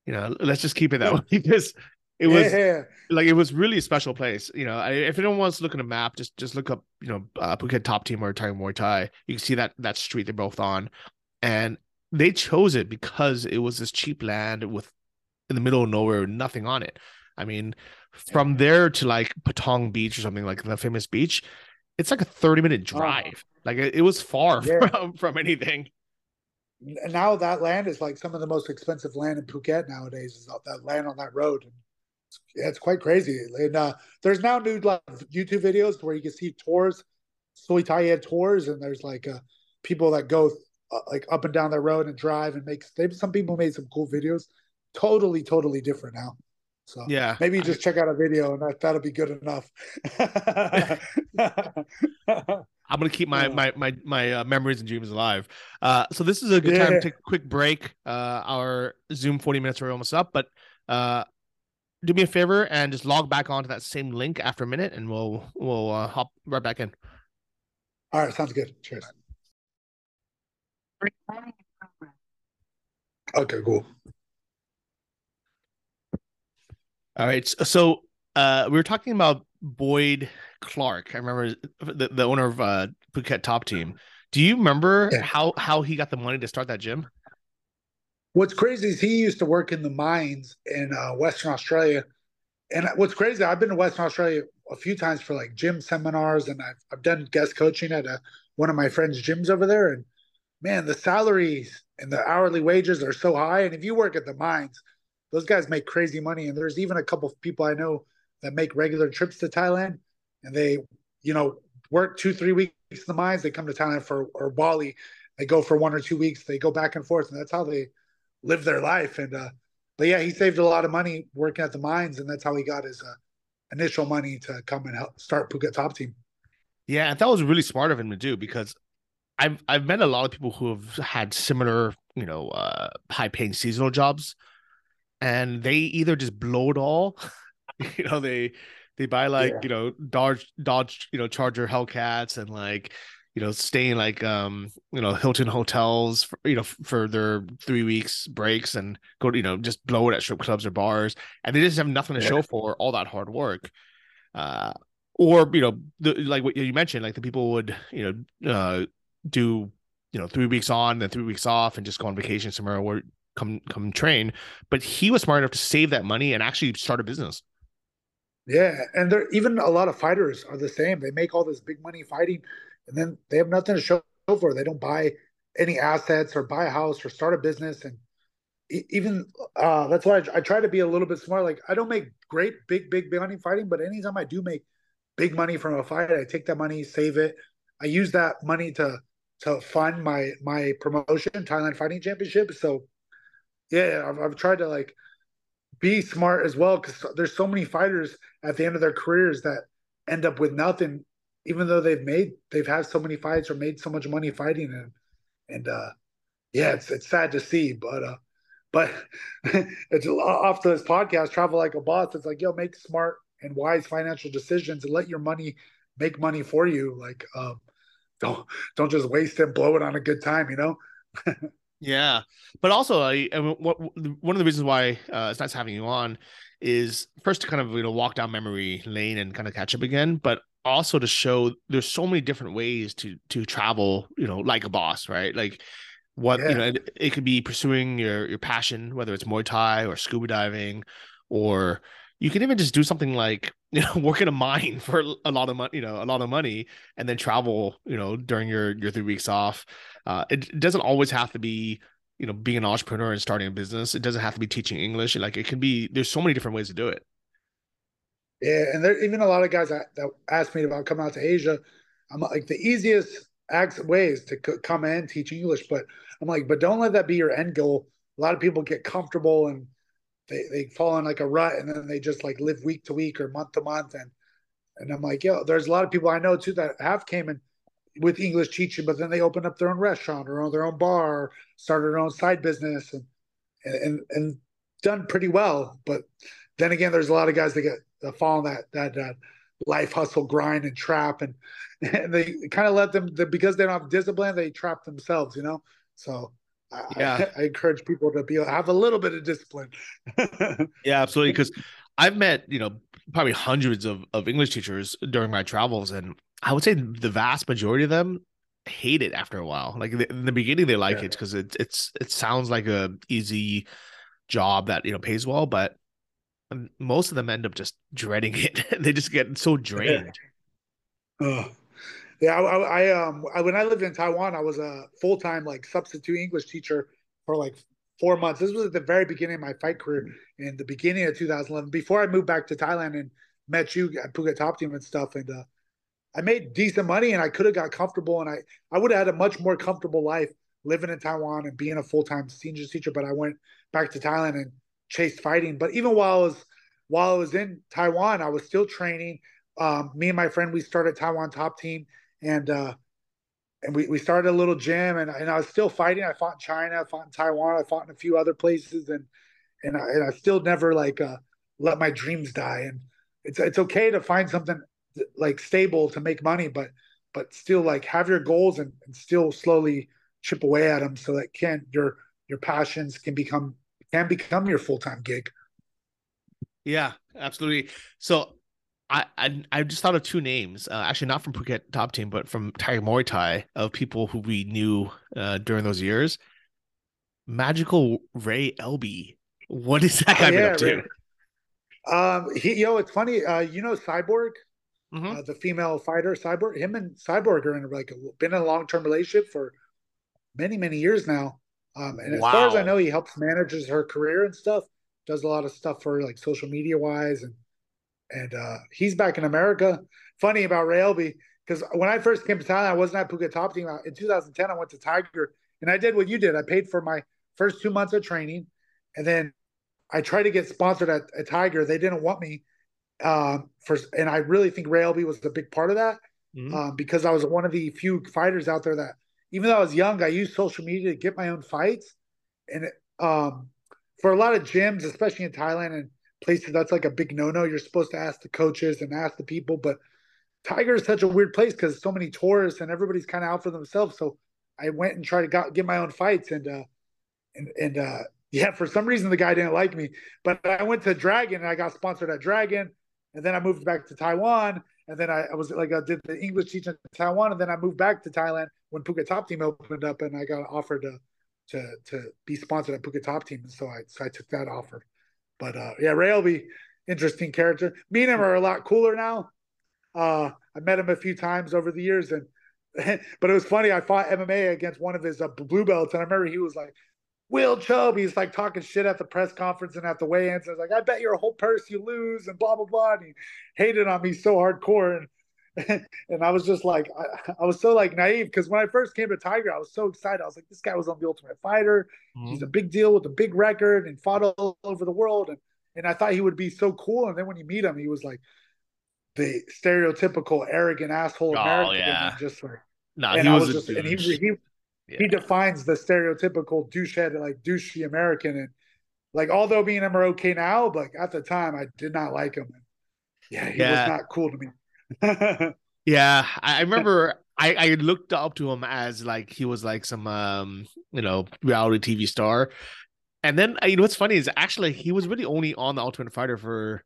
you know, let's just keep it that way because it was yeah. like it was really a special place. You know, if anyone wants to look at a map, just just look up, you know, uh, Phuket Top Team or Tiger Muay Thai. You can see that that street they're both on, and they chose it because it was this cheap land with in the middle of nowhere, nothing on it. I mean, from there to like Patong Beach or something like the famous beach, it's like a thirty minute drive. Oh. Like it, it, was far yeah. from from anything. Now that land is like some of the most expensive land in Phuket nowadays. Is that land on that road and yeah, it's quite crazy. And uh, there's now new like YouTube videos where you can see tours, Soi Thai tours, and there's like uh, people that go uh, like up and down the road and drive and make. They, some people made some cool videos. Totally, totally different now. So yeah, maybe you just check out a video and that that'll be good enough. I'm gonna keep my my my my uh, memories and dreams alive. Uh, so this is a good yeah. time to take a quick break. Uh, our Zoom 40 minutes are almost up, but uh, do me a favor and just log back onto that same link after a minute, and we'll we'll uh, hop right back in. All right, sounds good. Cheers. Okay, cool. All right, so uh, we were talking about Boyd Clark. I remember the, the owner of uh, Phuket Top Team. Do you remember yeah. how how he got the money to start that gym? What's crazy is he used to work in the mines in uh, Western Australia. And what's crazy, I've been to Western Australia a few times for like gym seminars, and I've, I've done guest coaching at a, one of my friends' gyms over there. And man, the salaries and the hourly wages are so high. And if you work at the mines, those guys make crazy money. And there's even a couple of people I know that make regular trips to Thailand, and they, you know, work two, three weeks in the mines. They come to Thailand for or Bali. They go for one or two weeks. They go back and forth, and that's how they live their life. And uh, but yeah, he saved a lot of money working at the mines, and that's how he got his uh, initial money to come and help start Phuket Top Team. Yeah, and that was really smart of him to do because I've I've met a lot of people who have had similar, you know, uh, high paying seasonal jobs, and they either just blow it all, you know, they they buy like yeah. you know Dodge Dodge you know Charger Hellcats and like you know, staying like um, you know, Hilton hotels, for, you know, for their three weeks breaks and go to, you know, just blow it at strip clubs or bars, and they just have nothing to yeah. show for all that hard work. Uh, or you know, the, like what you mentioned, like the people would, you know, uh, do you know three weeks on, then three weeks off, and just go on vacation somewhere or come come train. But he was smart enough to save that money and actually start a business. Yeah, and there even a lot of fighters are the same. They make all this big money fighting and then they have nothing to show for. They don't buy any assets or buy a house or start a business. And even uh, that's why I, I, try to be a little bit smart. Like I don't make great big big money fighting, but anytime I do make big money from a fight, I take that money, save it. I use that money to to fund my my promotion, Thailand Fighting Championship. So yeah, I've, I've tried to like be smart as well because there's so many fighters at the end of their careers that end up with nothing even though they've made they've had so many fights or made so much money fighting and and uh yeah it's it's sad to see but uh but it's off to this podcast travel like a boss it's like yo make smart and wise financial decisions and let your money make money for you like um don't don't just waste it and blow it on a good time you know yeah but also I, I what, one of the reasons why uh, it's nice having you on is first to kind of you know walk down memory lane and kind of catch up again but also to show there's so many different ways to to travel you know like a boss right like what yeah. you know it, it, could be pursuing your your passion whether it's muay thai or scuba diving or you can even just do something like you know work in a mine for a lot of money you know a lot of money and then travel you know during your your three weeks off. Uh, it, doesn't always have to be you know being an entrepreneur and starting a business. It doesn't have to be teaching english. Like it can be there's so many different ways to do it. Yeah and there even a lot of guys that, that asked me about coming out to asia i'm like the easiest ways to come in teach english but i'm like but don't let that be your end goal. A lot of people get comfortable and they, they fall in like a rut and then they just like live week to week or month to month and and I'm like, yo, there's a lot of people I know too that have came in with English teaching, but then they opened up their own restaurant or own their own bar, started their own side business, and and and done pretty well. But then again, there's a lot of guys that get that fall in that that, that life hustle grind and trap, and and they kind of let them because they don't have discipline, they trap themselves, you know. So yeah, I, I encourage people to be have a little bit of discipline. yeah, absolutely. Because I've met you know probably hundreds of of English teachers during my travels, and I would say the vast majority of them hate it after a while. Like in the beginning, they like yeah. it because it, it's it sounds like a easy job that you know pays well, but most of them end up just dreading it. they just get so drained. Yeah. Yeah, I, I um I, when I lived in Taiwan, I was a full time like substitute English teacher for like four months. This was at the very beginning of my fight career in the beginning of 2011, before I moved back to Thailand and met you at Phuket Top Team and stuff. And uh, I made decent money, and I could have got comfortable, and I I would have had a much more comfortable life living in Taiwan and being a full time senior teacher. But I went back to Thailand and chased fighting. But even while I was while I was in Taiwan, I was still training. Um, me and my friend, we started Taiwan Top Team and uh, and we, we started a little gym and, and I was still fighting. I fought in China, I fought in Taiwan, I fought in a few other places and and I, and I still never like uh, let my dreams die. And it's it's okay to find something like stable to make money, but but still like have your goals and, and still slowly chip away at them so that can your your passions can become can become your full time gig. Yeah, absolutely. So I, I, I just thought of two names, uh, actually not from Phuket Top Team, but from Tiger Muay Thai of people who we knew uh, during those years. Magical Ray Elbe. What is that guy oh, yeah, up to? Um, he, yo, it's funny. Uh, you know, Cyborg, mm-hmm. uh, the female fighter, Cyborg. Him and Cyborg are in like been in a long term relationship for many many years now. Um, and as wow. far as I know, he helps manages her career and stuff. Does a lot of stuff for like social media wise and and uh, he's back in America. Funny about Ray Elbe, because when I first came to Thailand, I wasn't at Phuket Top Team. In 2010, I went to Tiger, and I did what you did. I paid for my first two months of training, and then I tried to get sponsored at, at Tiger. They didn't want me um, for, and I really think Ray Elbe was a big part of that mm-hmm. um, because I was one of the few fighters out there that, even though I was young, I used social media to get my own fights, and um, for a lot of gyms, especially in Thailand and places that's like a big no no. You're supposed to ask the coaches and ask the people, but Tiger is such a weird place because so many tourists and everybody's kind of out for themselves. So I went and tried to got, get my own fights and uh and and uh yeah, for some reason the guy didn't like me, but I went to Dragon and I got sponsored at Dragon, and then I moved back to Taiwan, and then I, I was like I did the English teaching in Taiwan, and then I moved back to Thailand when Phuket Top Team opened up, and I got offered to to to be sponsored at Phuket Top Team, and so I so I took that offer. But uh, yeah, Ray will be interesting character. Me and him are a lot cooler now. Uh, I met him a few times over the years, and but it was funny. I fought MMA against one of his uh, blue belts, and I remember he was like, "Will Chope." He's like talking shit at the press conference and at the weigh-ins. I was like, "I bet your whole purse you lose," and blah blah blah. And he hated on me so hardcore, and and I was just like, I, I was so like naive because when I first came to Tiger, I was so excited. I was like, this guy was on the Ultimate Fighter. Mm-hmm. He's a big deal with a big record and fought all over the world. And and I thought he would be so cool. And then when you meet him, he was like the stereotypical arrogant asshole oh, American. Yeah. just like, no, and he was, was just, and he he, yeah. he defines the stereotypical douchehead like douchey American. And like, although me and him are okay now, but at the time I did not like him. Yeah, he yeah. was not cool to me. yeah, I remember I, I looked up to him as like he was like some um you know reality TV star, and then you know what's funny is actually he was really only on the Ultimate Fighter for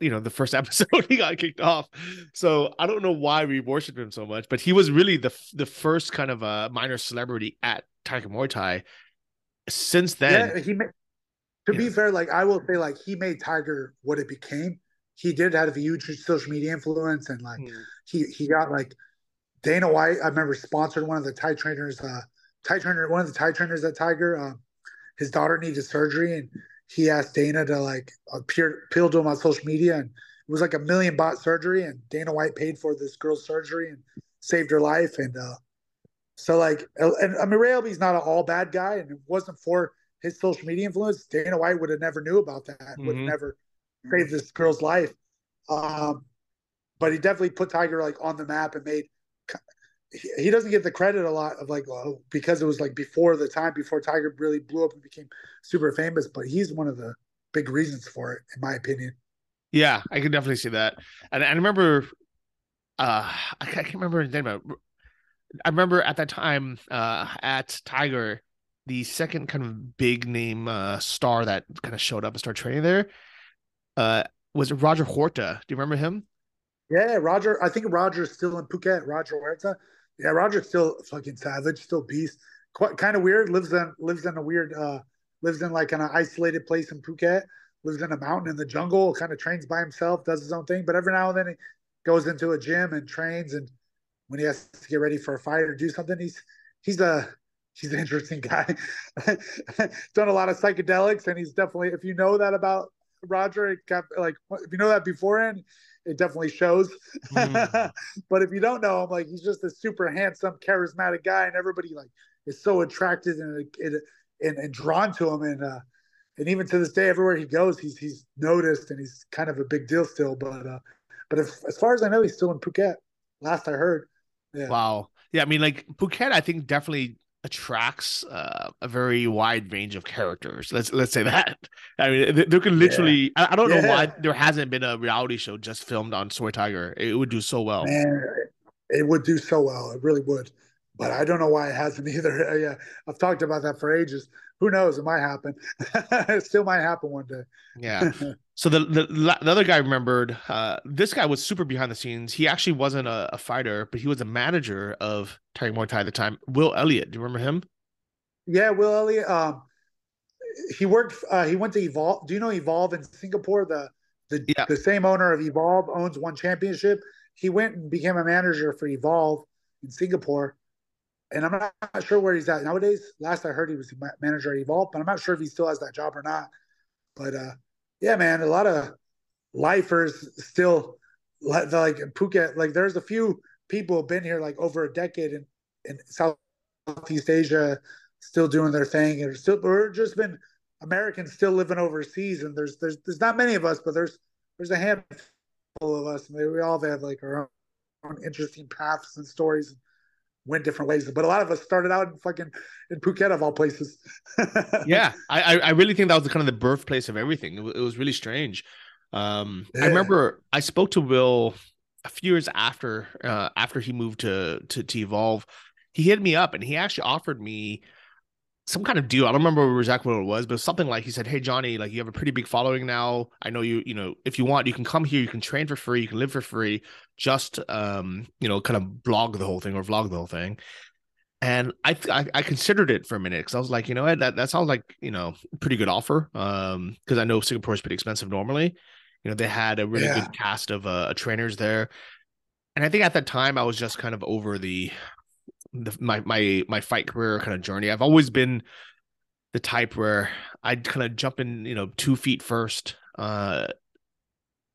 you know the first episode he got kicked off so i don't know why we worship him so much but he was really the the first kind of a minor celebrity at tiger muay thai since then yeah, he to yeah. be fair, like I will say, like he made Tiger what it became. He did have a huge social media influence, and like mm. he he got like Dana White. I remember sponsored one of the Thai trainers, uh, Thai trainer, one of the Thai trainers at Tiger. Um, his daughter needed surgery, and he asked Dana to like appear appeal to him on social media, and it was like a million baht surgery, and Dana White paid for this girl's surgery and saved her life, and uh, so like, and I mean Ray Elbe's not an all bad guy, and it wasn't for his social media influence, Dana White would have never knew about that, mm-hmm. would have never saved this girl's life. Um, but he definitely put Tiger like on the map and made. He doesn't get the credit a lot of like well, because it was like before the time before Tiger really blew up and became super famous, but he's one of the big reasons for it, in my opinion. Yeah, I can definitely see that, and, and I remember, uh, I can't remember his name. I remember at that time, uh, at Tiger, the second kind of big name uh, star that kind of showed up and started training there uh, was Roger Huerta. Do you remember him? Yeah, Roger. I think Roger's still in Phuket. Roger Huerta. Yeah, Roger's still fucking savage, still beast. Quite kind of weird. Lives in lives in a weird uh lives in like an isolated place in Phuket. Lives in a mountain in the jungle. Kind of trains by himself. Does his own thing. But every now and then he goes into a gym and trains. And when he has to get ready for a fight or do something, he's he's a he's an interesting guy. Done a lot of psychedelics, and he's definitely if you know that about Roger, it got like if you know that beforehand, it definitely shows. Mm. but if you don't know him, like he's just a super handsome, charismatic guy, and everybody like is so attracted and and, and drawn to him, and uh, and even to this day, everywhere he goes, he's he's noticed, and he's kind of a big deal still. But uh, but if, as far as I know, he's still in Phuket. Last I heard. Yeah. Wow. Yeah, I mean, like Phuket, I think definitely attracts uh, a very wide range of characters. Let's let's say that. I mean, there could literally. Yeah. I, I, don't yeah. know why there hasn't been a reality show just filmed on Soi Tiger. It would do so well. Man, it would do so well. It really would. But I don't know why it hasn't either. yeah, I've talked about that for ages. Who knows? It might happen. it still might happen one day. Yeah. So the, the the other guy remembered. Uh, this guy was super behind the scenes. He actually wasn't a, a, fighter, but he was a manager of Tiger Muay Thai at the time. Will Elliott, do you remember him? Yeah, Will Elliott. Um, he worked. Uh, he went to Evolve. Do you know Evolve in Singapore? The the yeah. the same owner of Evolve owns one championship. He went and became a manager for Evolve in Singapore, and I'm not sure where he's at nowadays. Last I heard, he was manager at Evolve, but I'm not sure if he still has that job or not. But uh, yeah, man, a lot of lifers still like Phuket. Like there's a few people have been here like over a decade in, in Southeast Asia, still doing their thing, and still we're just been Americans still living overseas. And there's there's there's not many of us, but there's there's a handful of us, and we all have like our own interesting paths and stories went different ways. But a lot of us started out in fucking in Phuket of all places. yeah, I I really think that was the kind of the birthplace of everything. It, it was really strange. Um, yeah. I remember I spoke to Will a few years after uh, after he moved to, to to Evolve. He hit me up and he actually offered me some kind of deal. I don't remember exactly what it was, but something like he said, "Hey Johnny, like you have a pretty big following now. I know you. You know, if you want, you can come here. You can train for free. You can live for free. Just um, you know, kind of blog the whole thing or vlog the whole thing." And I I, I considered it for a minute because I was like, you know, that that sounds like you know pretty good offer. Um, because I know Singapore is pretty expensive normally. You know, they had a really yeah. good cast of uh, trainers there, and I think at that time I was just kind of over the the, my my my fight career kind of journey. I've always been the type where I'd kind of jump in, you know, two feet first uh,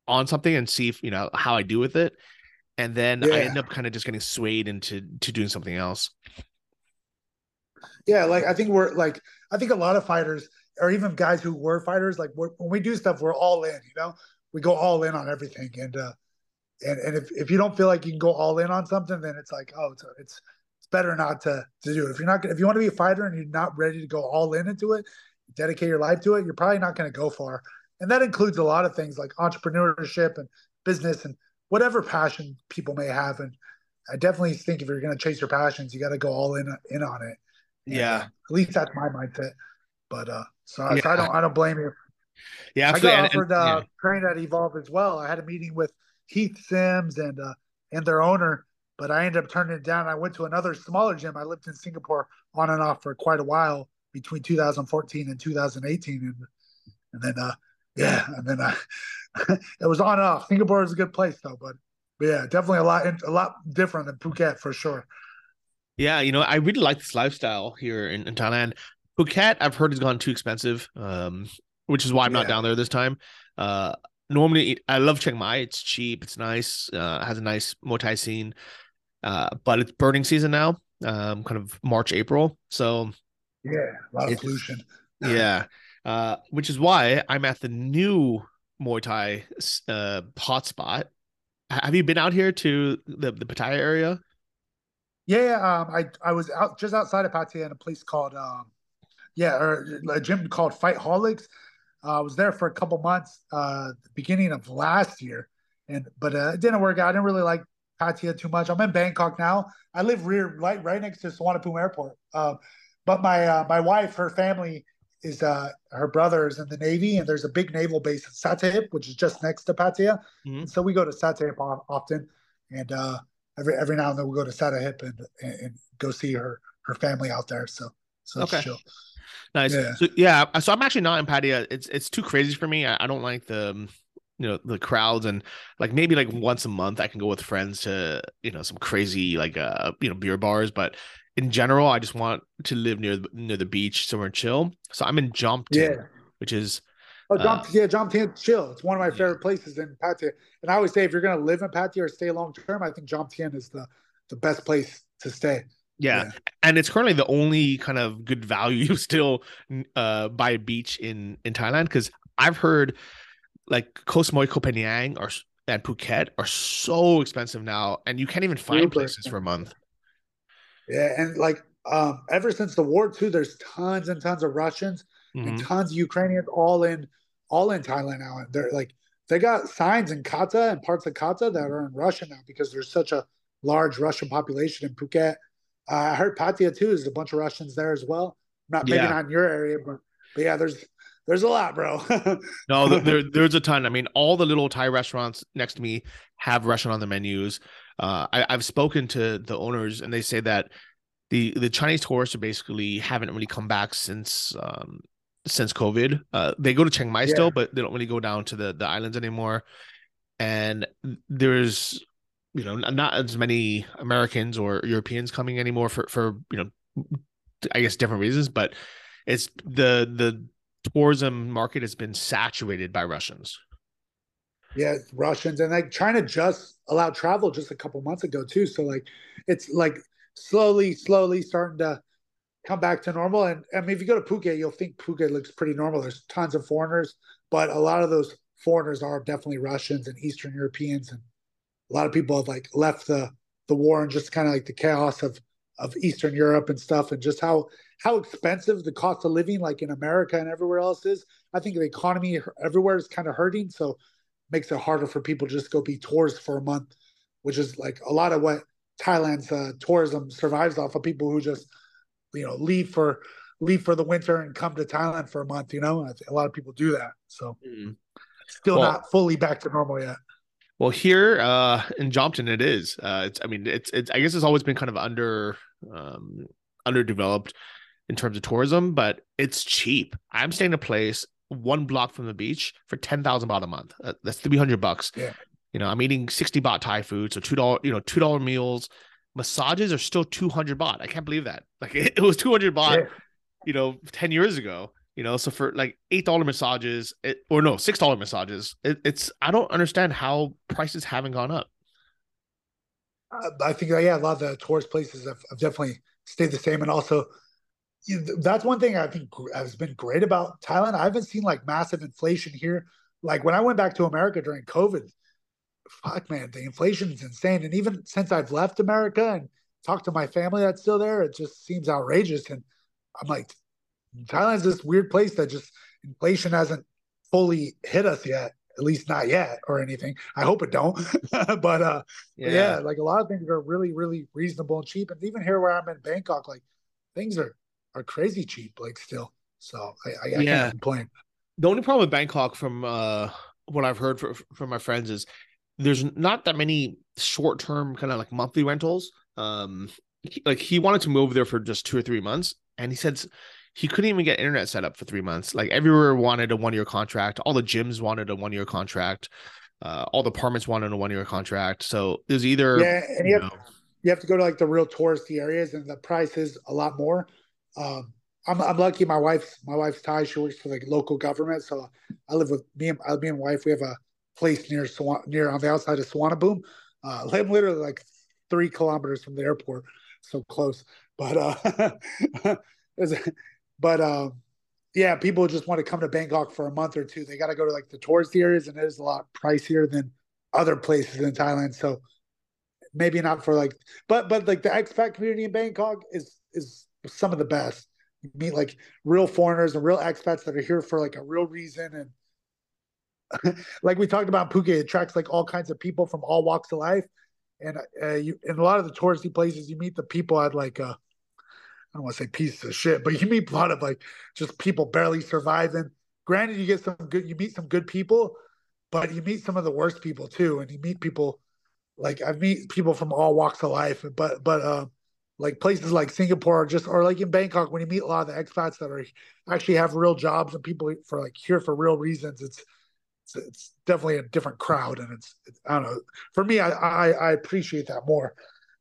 on something and see if you know how I do with it, and then yeah. I end up kind of just getting swayed into to doing something else. Yeah, like I think we're like I think a lot of fighters or even guys who were fighters, like when we do stuff, we're all in. You know, we go all in on everything, and uh, and and if, if you don't feel like you can go all in on something, then it's like oh, it's it's better not to, to do it. If you're not, if you want to be a fighter and you're not ready to go all in into it, dedicate your life to it, you're probably not going to go far. And that includes a lot of things like entrepreneurship and business and whatever passion people may have. And I definitely think if you're going to chase your passions, you got to go all in in on it. Yeah, and, uh, at least that's my mindset. But uh, so, yeah. so, I don't I don't blame you. Yeah, absolutely. I got offered uh, yeah. train at Evolve as well. I had a meeting with Heath Sims and uh, and their owner but I ended up turning it down. I went to another smaller gym. I lived in Singapore on and off for quite a while between 2014 and 2018, and and then uh, yeah, and then uh, it was on off. Singapore is a good place though, but, but yeah, definitely a lot a lot different than Phuket for sure. Yeah, you know, I really like this lifestyle here in, in Thailand. Phuket, I've heard has gone too expensive, um, which is why I'm not down there this time. Uh, normally, I love Chiang Mai. It's cheap, it's nice, uh, has a nice Muay Thai scene, uh, but it's burning season now, um, kind of March, April. So, yeah, a lot of pollution. Yeah, uh, which is why I'm at the new Muay Thai uh, hotspot. Have you been out here to the the Pattaya area? Yeah, um, I I was out just outside of Pattaya in a place called um, yeah, or a gym called Fight Holics. Uh, I was there for a couple months, uh, the beginning of last year, and but uh, it didn't work out. I didn't really like Pattaya too much. I'm in Bangkok now. I live rear right right next to Suvarnabhumi Airport. Uh, but my uh, my wife, her family is uh, her brother is in the Navy, and there's a big naval base in Sattahip, which is just next to Pattaya. Mm-hmm. so we go to Sattahip often, and uh, every every now and then we will go to Sattahip and, and, and go see her her family out there. So so okay. Nice. Yeah. So yeah, so I'm actually not in Pattaya. It's it's too crazy for me. I, I don't like the um, you know the crowds and like maybe like once a month I can go with friends to you know some crazy like uh you know beer bars, but in general I just want to live near near the beach somewhere chill. So I'm in Jomtien, yeah. which is Oh, Jom, uh, yeah, Jomtien chill. It's one of my favorite places in Pattaya. And I always say if you're gonna live in Pattaya or stay long term, I think Jomtien is the the best place to stay. Yeah. yeah. And it's currently the only kind of good value still uh by a beach in in Thailand because I've heard like Koh Samui Koh Phangan or and Phuket are so expensive now and you can't even find Super places expensive. for a month. Yeah, and like um ever since the war too there's tons and tons of Russians mm-hmm. and tons of Ukrainians all in all in Thailand now. They're like they got signs in Kata and parts of Kata that are in Russian now because there's such a large Russian population in Phuket uh, I heard Pattaya too. There's a bunch of Russians there as well. Not maybe yeah. not in your area, but but yeah, there's there's a lot, bro. no, there, there's a ton. I mean, all the little Thai restaurants next to me have Russian on the menus. Uh, I, have spoken to the owners, and they say that the the Chinese tourists are basically haven't really come back since um, since COVID. Uh, they go to Chiang Mai yeah. still, but they don't really go down to the the islands anymore. And there's you know not as many Americans or Europeans coming anymore for for you know I guess different reasons, but it's the the tourism market has been saturated by Russians. Yeah, Russians and like China just allowed travel just a couple months ago too. So like it's like slowly, slowly starting to come back to normal. And I mean, if you go to Phuket, you'll think Phuket looks pretty normal. There's tons of foreigners, but a lot of those foreigners are definitely Russians and Eastern Europeans and a lot of people have like left the the war and just kind of like the chaos of of Eastern Europe and stuff, and just how how expensive the cost of living, like in America and everywhere else, is. I think the economy everywhere is kind of hurting, so makes it harder for people to just go be tourists for a month, which is like a lot of what Thailand's uh, tourism survives off of people who just you know leave for leave for the winter and come to Thailand for a month. You know, a lot of people do that. So mm-hmm. still well, not fully back to normal yet. Well, here uh, in Jomtien, it is. Uh, it's. I mean, it's. It's. I guess it's always been kind of under um, underdeveloped in terms of tourism, but it's cheap. I'm staying in a place one block from the beach for ten thousand baht a month. Uh, that's three hundred bucks. Yeah. You know, I'm eating sixty baht Thai food, so two dollar. You know, two dollar meals. Massages are still two hundred baht. I can't believe that. Like it, it was two hundred baht. Yeah. You know, ten years ago you know so for like eight dollar massages it, or no six dollar massages it, it's i don't understand how prices haven't gone up. Uh, i think yeah a lot of the tourist places have, have definitely stayed the same. And also that's one thing i think has been great about thailand. I haven't seen like massive inflation here. Like when i went back to america during covid fuck man the inflation is insane. And even since i've left america and talked to my family that's still there it just seems outrageous. And i'm like Thailand's this weird place that just inflation hasn't fully hit us yet, at least not yet or anything. I hope it don't. but uh yeah. yeah. like a lot of things are really, really reasonable and cheap. And even here where I'm in Bangkok, like things are are crazy cheap, like still. So I, I, I yeah. can't complain. The only problem with Bangkok from uh what I've heard from from my friends is there's not that many short term kind of like monthly rentals. Um he, like he wanted to move there for just two or three months and he said he couldn't even get internet set up for three months. Like everywhere wanted a one year contract. All the gyms wanted a one year contract. Uh, all the apartments wanted a one year contract. So it was either yeah, and you, you, have, you have to go to like the real touristy areas, and the price is a lot more. Um, I'm I'm lucky. My wife's my wife's Thai. She works for like local government, so I live with me and uh, me and wife. We have a place near Swan, near on the outside of Suvarnabhumi. Uh, I'm literally like three kilometers from the airport, so close. But uh, but um, yeah, people just want to come to Bangkok for a month or two. They got to go to like the tourist areas, and it is a lot pricier than other places in Thailand. So maybe not for like, but but like the expat community in Bangkok is is some of the best. You meet like real foreigners and real expats that are here for like a real reason and like we talked about Phuket, it attracts like all kinds of people from all walks of life. And uh, you in a lot of the touristy places, you meet the people at like uh, don't want to say pieces of shit, but you meet a lot of like just people barely surviving. Granted, you get some good, you meet some good people, but you meet some of the worst people too, and you meet people like I meet people from all walks of life. But but uh, like places like Singapore, or just or like in Bangkok, when you meet a lot of the expats that are actually have real jobs and people for like here for real reasons, it's it's, it's definitely a different crowd, and it's, it's I don't know. For me, I I, I appreciate that more.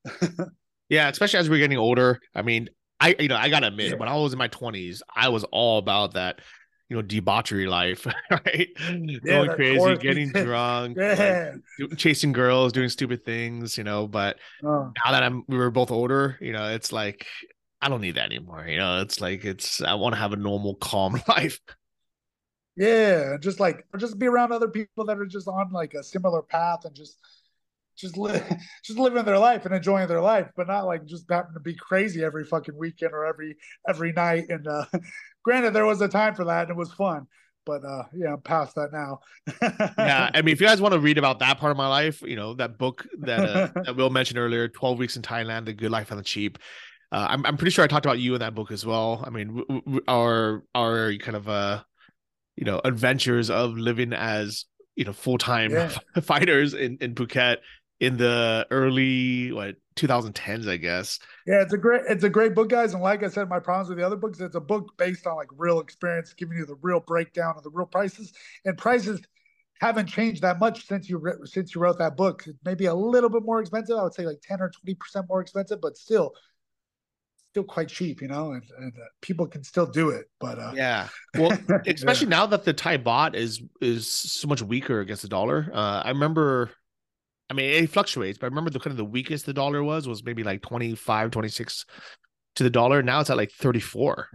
yeah, especially as we're getting older. I mean, I you know I gotta admit, yeah. when I was in my twenties, I was all about that, you know, debauchery life, right? Yeah, Going crazy, getting drunk, yeah. like, chasing girls, doing stupid things, you know. But oh. now that I'm, we were both older, you know, it's like I don't need that anymore. You know, it's like it's I want to have a normal, calm life. Yeah, just like just be around other people that are just on like a similar path and just just li- just living their life and enjoying their life, but not like just having to be crazy every fucking weekend or every every night. And uh, granted, there was a time for that and it was fun, but uh, yeah, I'm past that now. yeah, I mean, if you guys want to read about that part of my life, you know, that book that uh, that Will mentioned earlier, Twelve Weeks in Thailand: The Good Life on the Cheap. Uh, I'm I'm pretty sure I talked about you in that book as well. I mean, w- w- our our kind of uh, you know, adventures of living as you know full time yeah. fighters in in Phuket in the early what 2010s, I guess. Yeah, it's a great it's a great book, guys. And like I said, my problems with the other books, it's a book based on like real experience, giving you the real breakdown of the real prices. And prices haven't changed that much since you re- since you wrote that book. Maybe a little bit more expensive. I would say like 10 or 20 percent more expensive, but still still quite cheap, you know, and, and uh, people can still do it. But uh, yeah, well, especially yeah. now that the Thai baht is is so much weaker against the dollar. Uh, I remember I mean, it fluctuates, but I remember the kind of the weakest the dollar was was maybe like 25, 26 to the dollar. Now it's at like 34.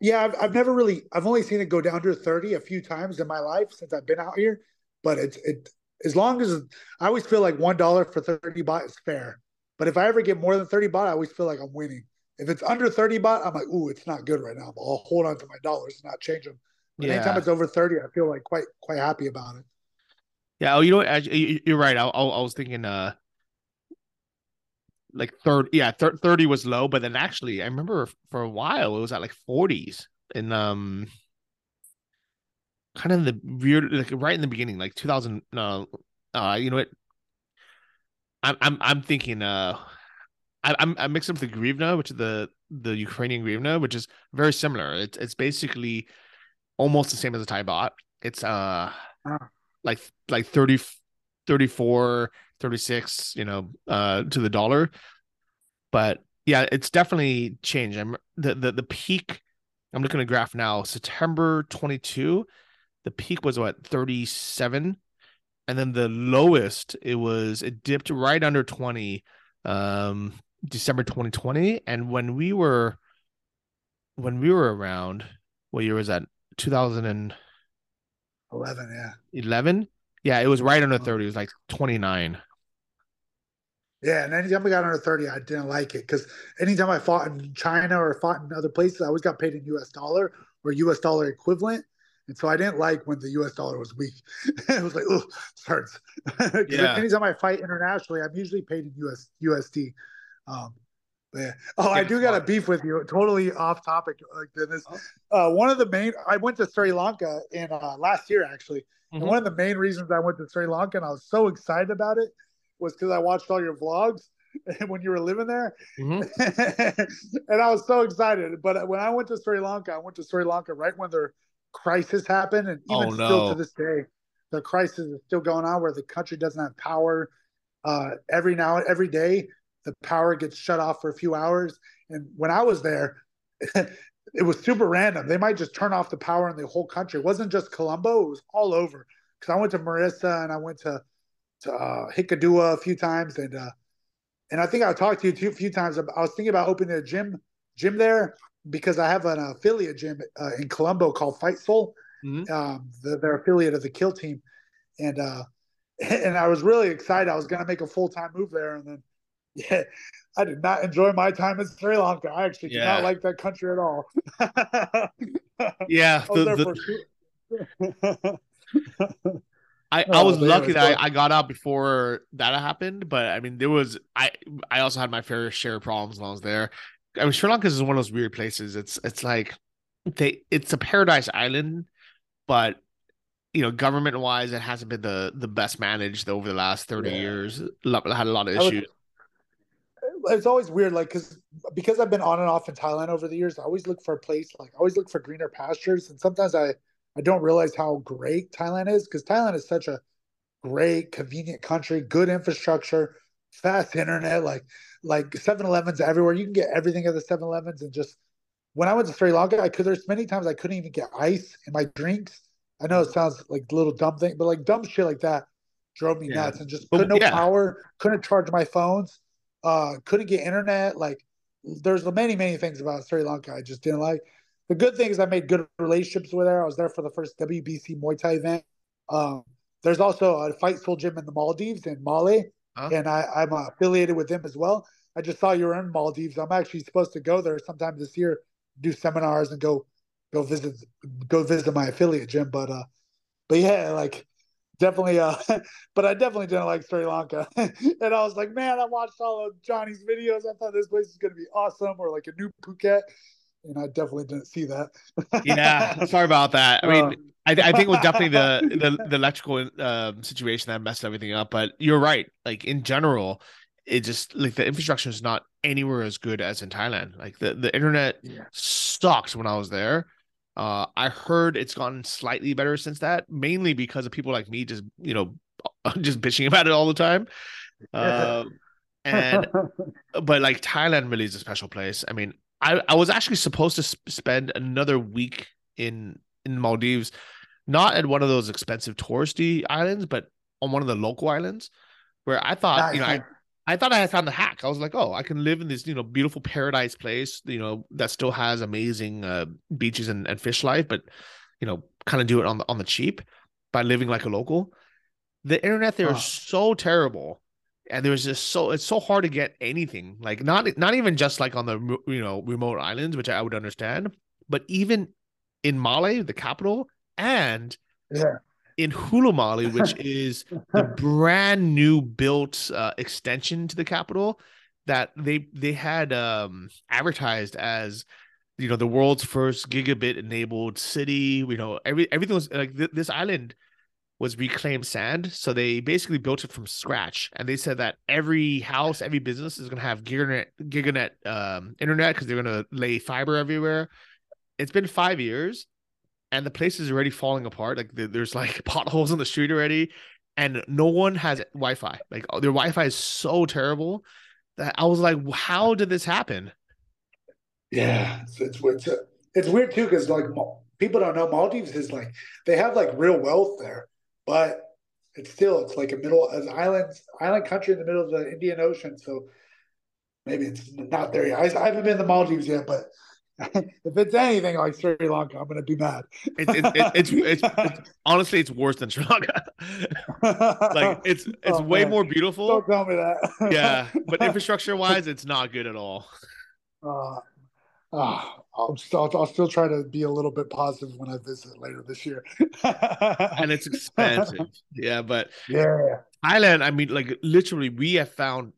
Yeah, I've, I've never really, I've only seen it go down to 30 a few times in my life since I've been out here. But it's, it, as long as I always feel like $1 for 30 baht is fair. But if I ever get more than 30 baht, I always feel like I'm winning. If it's under 30 baht, I'm like, ooh, it's not good right now. But I'll hold on to my dollars and not change them. But yeah. anytime it's over 30, I feel like quite, quite happy about it. Yeah. Oh, you know what? You're right. I, I, was thinking, uh, like third, yeah, thir- 30 was low, but then actually, I remember for a while it was at like 40s and, um, kind of the weird, like right in the beginning, like 2000, uh, uh, you know what? I'm, I'm, I'm thinking, uh, I, I'm, I mixed up the hryvnia, which is the, the Ukrainian hryvnia, which is very similar. It's, it's basically almost the same as a Thai baht. It's, uh, ah like like 30 34 36 you know uh to the dollar. But yeah it's definitely changed. I'm the the, the peak i'm looking at graph now september 22 the peak was what 37 and then the lowest it was it dipped right under 20 um december 2020 and when we were when we were around what year was that? 2000 and 11, yeah. 11? Yeah, it was right under 30. It was like 29. Yeah, and anytime we got under 30, I didn't like it because anytime I fought in China or fought in other places, I always got paid in US dollar or US dollar equivalent. And so I didn't like when the US dollar was weak. it was like, oh, starts. yeah. anytime I fight internationally, I'm usually paid in US USD. Um, yeah. Oh, I do got a beef with you. Totally off topic. Like this, uh, one of the main. I went to Sri Lanka in uh, last year actually, mm-hmm. and one of the main reasons I went to Sri Lanka and I was so excited about it was because I watched all your vlogs, when you were living there, Mhm. and I was so excited. But when I went to Sri Lanka, I went to Sri Lanka right when their crisis happened, and even Oh, still to this day, the crisis is still going on where the country doesn't have power. Uh, every now every day, the power gets shut off for a few hours. And when I was there, it was super random. They might just turn off the power in the whole country. It wasn't just Colombo; it was all over. Because I went to Mirissa and I went to to uh, Hikkaduwa a few times, and uh, and I think I talked to you too, a few times. I was thinking about opening a gym gym there because I have an affiliate gym uh, in Colombo called Fight Soul. Mhm. Um, the, they're affiliate of the Kill Team, and uh, and I was really excited. I was going to make a full time move there, and then yeah, I did not enjoy my time in Sri Lanka. I actually did not like that country at all. Yeah, I was the- the- I, I Oh, was lucky that I, I got out before that happened, but I mean, there was I I also had my fair share of problems when I was there. I mean, Sri Lanka is one of those weird places. It's it's like they it's a paradise island, but you know, government wise, it hasn't been the the best managed over the last thirty Yeah. years. Had a lot of issues. It's always weird, like because because I've been on and off in Thailand over the years. I always look for a place, like I always look for greener pastures, and sometimes I I don't realize how great Thailand is because Thailand is such a great, convenient country, good infrastructure, fast internet, like like 7-Elevens everywhere. You can get everything at the 7-Elevens, and just when I went to Sri Lanka, I could. There's many times I couldn't even get ice in my drinks. I know it sounds like a little dumb thing, but like dumb shit like that drove me Yeah. nuts, and just But- no yeah. power, couldn't charge my phones uh couldn't get internet. Like there's many many things about sri lanka i just didn't like. The good thing is i made good relationships with her. I was there for the first wbc muay thai event. Um there's also a fight soul gym in the maldives in male Huh? and i i'm affiliated with them as well. I just saw you were in maldives. I'm actually supposed to go there sometime this year do seminars and go go visit go visit my affiliate gym but uh but yeah like definitely uh but I definitely didn't like Sri Lanka. and I was like, man, I watched all of Johnny's videos. I thought this place is gonna be awesome or like a new Phuket. And I definitely didn't see that. Yeah, sorry about that. I mean, Uh, I, I think it was definitely the the, the electrical um, situation that messed everything up. But you're right. Like in general, it just like the infrastructure is not anywhere as good as in Thailand. Like the the internet Yeah. sucked when I was there. Uh, I heard it's gotten slightly better since that, mainly because of people like me just you know just bitching about it all the time. Um, and but like Thailand really is a special place. I mean, I I was actually supposed to sp- spend another week in in Maldives, not at one of those expensive touristy islands, but on one of the local islands, where I thought you know I. I thought I had found the hack. I was like, oh, I can live in this, you know, beautiful paradise place, you know, that still has amazing uh, beaches and, and fish life, but you know, kind of do it on the on the cheap by living like a local. The internet there is Huh. so terrible, and there's just so it's so hard to get anything. Like not not even just like on the you know remote islands, which I would understand, but even in Male, the capital, and yeah. In Hulhumale, which is the brand new built uh, extension to the capital that they they had um advertised as you know the world's first gigabit enabled city you know every everything was like th- this island was reclaimed sand so they basically built it from scratch. And they said that every house every business is going to have giganet giganet um internet because they're going to lay fiber everywhere. It's been five years and the place is already falling apart. Like there's like potholes in the street already, and no one has Wi-Fi. Like oh, their Wi-Fi is so terrible that I was like, how did this happen? Yeah, it's it's it's, it's weird too because like people don't know Maldives is like they have like real wealth there, but it's still it's like a middle an island island country in the middle of the Indian Ocean. So maybe it's not there yet. I, I haven't been to Maldives yet, but if it's anything like Sri Lanka, I'm gonna be mad. It's it's it's, it's, it's honestly it's worse than Sri Lanka. like it's it's Oh, way man. more beautiful. Don't tell me that. yeah, but infrastructure wise, it's not good at all. Uh, uh, I'll, still, I'll still try to be a little bit positive when I visit later this year. And it's expensive. Yeah, but yeah, Thailand, I mean, like literally, we have found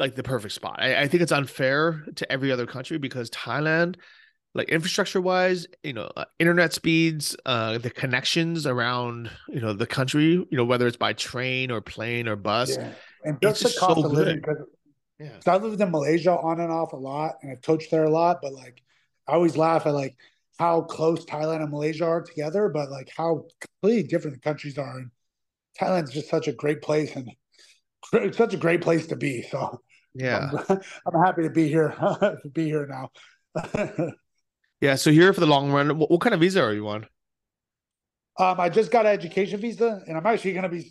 like the perfect spot. I, I think it's unfair to every other country because Thailand, like infrastructure wise, you know, uh, internet speeds, uh, the connections around, you know, the country, you know, whether it's by train or plane or bus, yeah. And just the cost so of living good. because Yeah. So I lived in Malaysia on and off a lot, and I've coached there a lot. But like, I always laugh at like how close Thailand and Malaysia are together, but like how completely different the countries are. And Thailand's just such a great place, and it's such a great place to be. So yeah, I'm, I'm happy to be here. to be here now. yeah. So here for the long run, what, what kind of visa are you on? Um, I just got an education visa, and I'm actually going to be.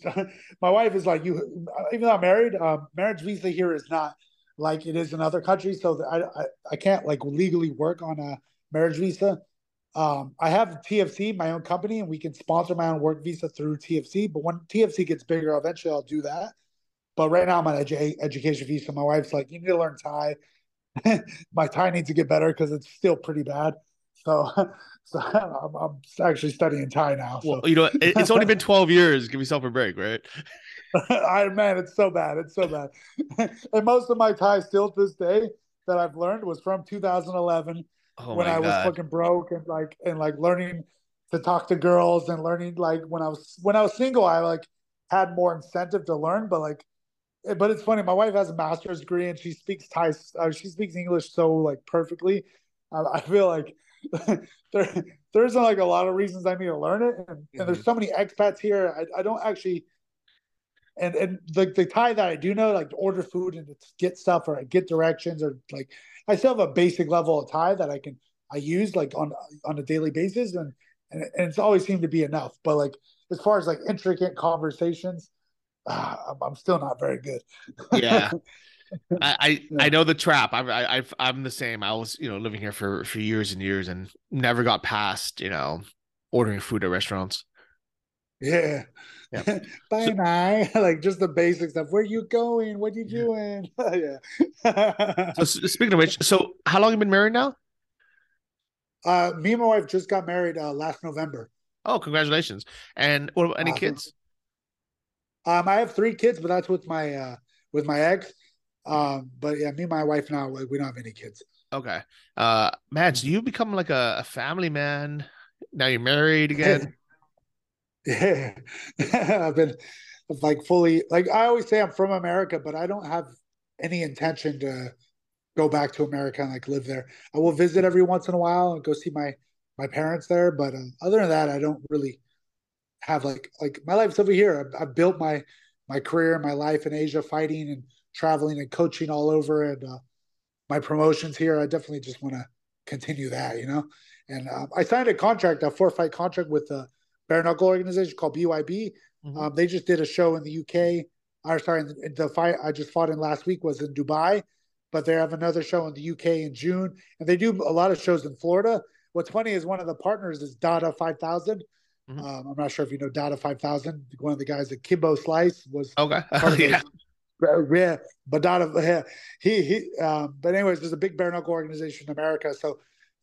my wife is like, you, even though I'm married, um, marriage visa here is not like it is in other countries, so I, I, I can't like legally work on a marriage visa. Um, I have TFC, my own company, and we can sponsor my own work visa through TFC. But when TFC gets bigger, eventually I'll do that. But right now I'm on edu- education visa. My wife's like, you need to learn Thai. my Thai needs to get better because it's still pretty bad. So So I'm, I'm actually studying Thai now. So. Well, you know, it's only been 12 years. Give yourself a break, right? I man, it's so bad. It's so bad. and most of my Thai still to this day that I've learned was from 2011 oh when I was fucking broke and like and like learning to talk to girls and learning like when I was when I was single, I like had more incentive to learn. But like, but it's funny. My wife has a master's degree and she speaks Thai. Uh, she speaks English so like perfectly. Uh, I feel like there there isn't like a lot of reasons I need to learn it, and, mm-hmm. and there's mm-hmm. so many expats here. I, I don't actually, and and the the Thai that I do know, like order food and get stuff or I get directions or like I still have a basic level of Thai that I can I use like on on a daily basis, and and, and it's always seemed to be enough. But like as far as like intricate conversations, uh, I'm, I'm still not very good. yeah. I I, yeah. I know the trap. I I I'm the same. I was you know living here for for years and years and never got past you know ordering food at restaurants. Yeah. yeah. Bye so, bye. like just the basic stuff. Where you going? What are you doing? yeah. so speaking of which, so how long have you been married now? Uh, me and my wife just got married uh, last November. Oh, congratulations! And what about any awesome. kids? Um, I have three kids, but that's with my uh with my ex. Um, but yeah, me and my wife now, we don't have any kids. Okay. Uh, so you become like a, a family man. Now you're married again. yeah. I've been like fully, like I always say I'm from America, but I don't have any intention to go back to America and like live there. I will visit every once in a while and go see my, my parents there. But uh, other than that, I don't really have like, like my life's over here. I've, I've built my, my career, my life in Asia fighting and traveling and coaching all over and uh, my promotions here. I definitely just want to continue that, you know. And uh, I signed a contract, a four fight contract with a bare knuckle organization called BYB. Mm-hmm. Um, they just did a show in the UK. Or sorry, the, the fight I just fought in last week was in Dubai, but they have another show in the UK in June, and they do a lot of shows in Florida. What's funny is one of the partners is Dada Five Thousand. Mm-hmm. Um, I'm not sure if you know Dada Five Thousand. One of the guys that Kimbo Slice was. Okay. yeah yeah, but Dada, he he. Um, but anyways, there's a big bare knuckle organization in America. So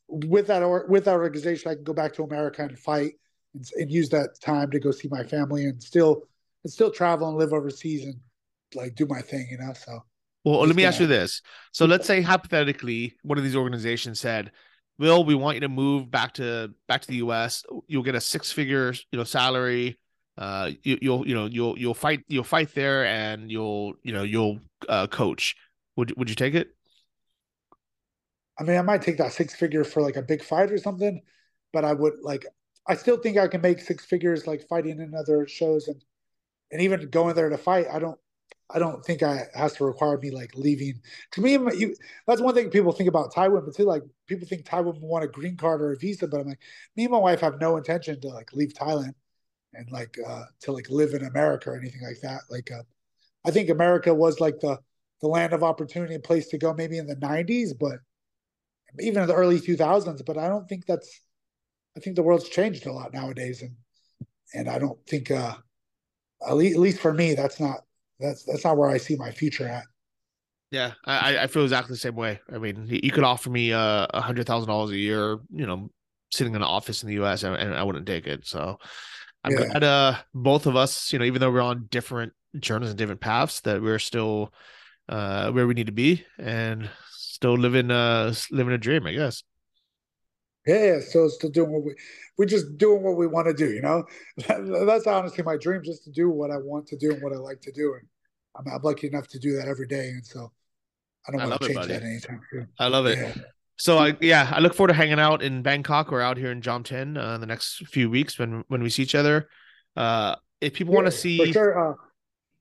with that or with that organization, I can go back to America and fight and, and use that time to go see my family and still and still travel and live overseas and like do my thing, you know. So. Well, let me ask you this. So let's say hypothetically, one of these organizations said, "Will, we want you to move back to back to the U.S. You'll get a six figure, you know, salary. Uh you, will you know you'll you'll fight you'll fight there and you'll you know you'll uh coach. Would would you take it? I mean i might take that six figure for like a big fight or something but i would like i still think i can make six figures like fighting in other shows and and even going there to fight. I don't i don't think i has to require me like leaving to me you, that's one thing people think about Thai women too like people think Thai women want a green card or a visa but i'm like me and my wife have no intention to like leave thailand and like uh, to like live in America or anything like that. Like, uh, I think America was like the the land of opportunity and place to go maybe in the 90s, but even in the early 2000s. But I don't think that's. I think the world's changed a lot nowadays, and and I don't think, uh, at least, at least for me, that's not that's that's not where I see my future at. Yeah, I, I feel exactly the same way. I mean, you could offer me uh, a hundred thousand dollars a year, you know, sitting in an office in the U.S. and, and I wouldn't take it. So I'm yeah. glad uh, both of us, you know, even though we're on different journeys and different paths, that we're still uh, where we need to be and still living uh living a dream, I guess. Yeah, so still doing what we we're just doing what we want to do, you know. That's honestly my dream, just to do what I want to do and what I like to do, and I'm, I'm lucky enough to do that every day. And so, I don't I want to change buddy. that anytime soon. I love it. Yeah. So I yeah, I look forward to hanging out in Bangkok or out here in Jomtien uh, the next few weeks when when we see each other. Uh, if people want to see, for sure. Uh,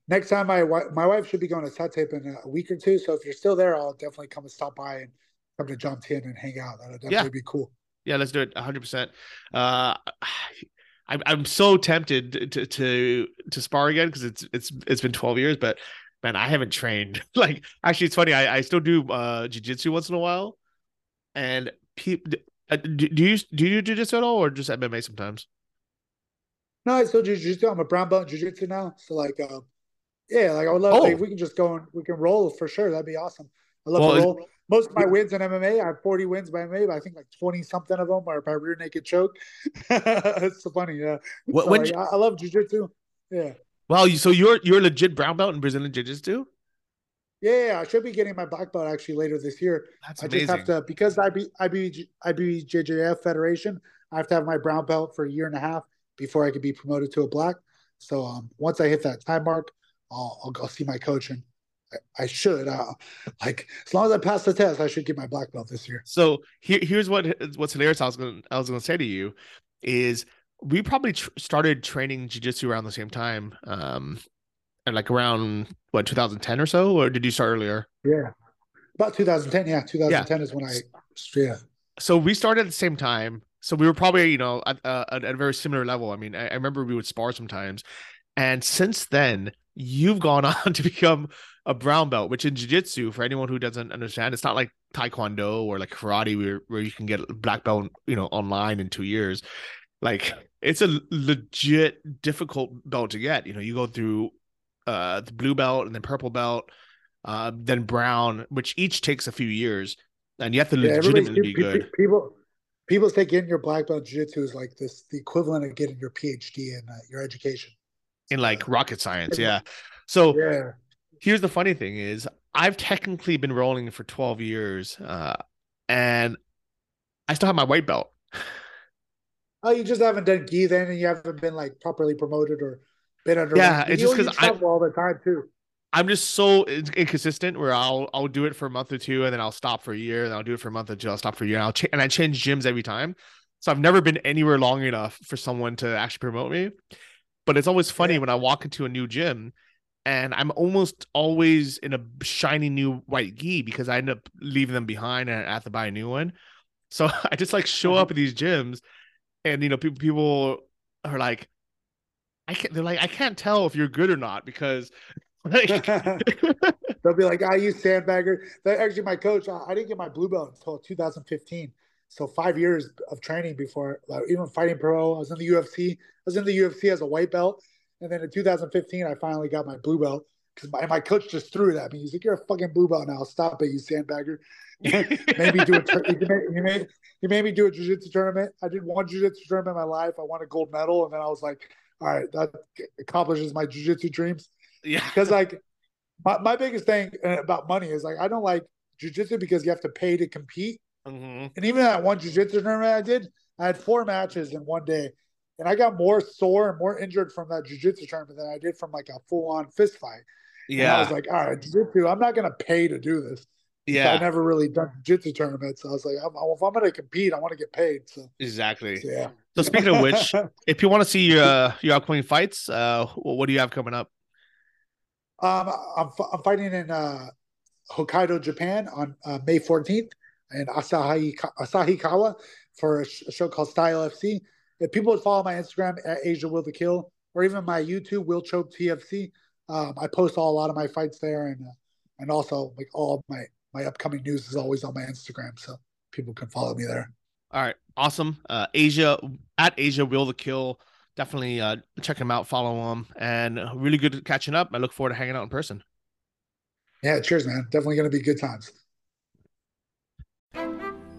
next time, my wi- my wife should be going to Sattahip in a week or two. So if you're still there, I'll definitely come and stop by and come to Jomtien and hang out. That'll definitely Yeah. be cool. Yeah, let's do it 100. percent Uh, I'm I'm so tempted to to to spar again because it's it's it's been 12 years, but man, I haven't trained. like actually, it's funny. I I still do uh jujitsu once in a while, and people. Do, do you do you do jujitsu at all, or just MMA sometimes? No, I still do jiu-jitsu. I'm a brown belt in jiu-jitsu now. So like, uh, yeah, like I would love Oh. like, if we can just go and we can roll for sure. That'd be awesome. I love Well, to roll. Most of my wins in MMA, I have 40 wins by MMA, but I think like 20 something of them are by rear naked choke. it's so funny. Yeah. What- So, when like, you- I, I love jiu-jitsu. Yeah. Wow, so you're you're a legit brown belt in Brazilian jiu-jitsu? Yeah, yeah, I should be getting my black belt actually later this year. That's I amazing. just have to because IB, IB, IBJJF Federation. I have to have my brown belt for a year and a half before I could be promoted to a black. So um, once I hit that time mark, I'll, I'll go see my coach and I, should uh, like as long as I pass the test, I should get my black belt this year. So here, here's what what's hilarious. I was gonna I was gonna say to you is we probably tr- started training jujitsu around the same time, um, and like around what 2010 or so, or did you start earlier? Yeah, about 2010. Yeah, 2010 is when I yeah. So we started at the same time. So we were probably you know at, uh, at a very similar level. I mean, I, I remember we would spar sometimes, and since then you've gone on to become a brown belt, which in jiu-jitsu, for anyone who doesn't understand, it's not like taekwondo or like karate where, where you can get a black belt, you know, online in two years. Like it's a legit difficult belt to get. You know, you go through uh the blue belt and then purple belt, uh, then brown, which each takes a few years. And you have to Yeah, legitimately be good. People, people say getting your black belt jiu-jitsu is like this, the equivalent of getting your PhD in uh, your education. In like rocket science. Yeah. So Yeah, here's the funny thing is I've technically been rolling for 12 years, uh, and I still have my white belt. Oh, you just haven't done gi then, and you haven't been like properly promoted or been under. Yeah, it's just because I- all the time too. I'm just so inconsistent where I'll I'll do it for a month or two and then I'll stop for a year and I'll do it for a month or two I'll stop for a year and I'll ch- and I change gyms every time. So I've never been anywhere long enough for someone to actually promote me. But it's always funny Yeah. when I walk into a new gym and I'm almost always in a shiny new white gi because I end up leaving them behind and I have to buy a new one. So I just like show up at these gyms and you know people people are like I can't they're like I can't tell if you're good or not because like They'll be like, ah, I use sandbagger. That actually, my coach, I, I didn't get my blue belt until 2015. So five years of training before, like, even fighting pro. I was in the UFC. I was in the UFC as a white belt, and then in 2015, I finally got my blue belt because my, my coach just threw it at me. He's like, "You're a fucking blue belt now. Stop it, you sandbagger." maybe do a tur- you made, you made you made me do a jiu-jitsu tournament. I did one jiu-jitsu tournament in my life. I won a gold medal, and then I was like, "All right, that accomplishes my jiu-jitsu dreams." yeah because like my, my biggest thing uh, about money is like I don't like jujitsu because you have to pay to compete. Mhm. And even that one jujitsu tournament I did, I had four matches in one day, and I got more sore and more injured from that jujitsu tournament than I did from like a full on fist fight. And I was like, all right, jujitsu, I'm not gonna pay to do this. So I Yeah. never really done jiu-jitsu tournaments. So I was like, I'm, if I'm gonna compete, I want to get paid. So, Exactly. so, yeah. So speaking of which, if you want to see your uh, your upcoming fights, uh, what do you have coming up? Um, I'm, f- I'm fighting in uh, Hokkaido, Japan on uh, May 14th in Asahi Asahikawa for a, sh- a show called Style FC. If people would follow my Instagram at Asia Will to Kill or even my YouTube Will Chope TFC, um, I post all, a lot of my fights there and uh, and also like all my my upcoming news is always on my Instagram, so people can follow me there. All right, awesome. Uh, Asia at Asia Will the Kill. Definitely uh, check him out, follow him, and really good catching up. I look forward to hanging out in person. Yeah, cheers, man. Definitely going to be good times.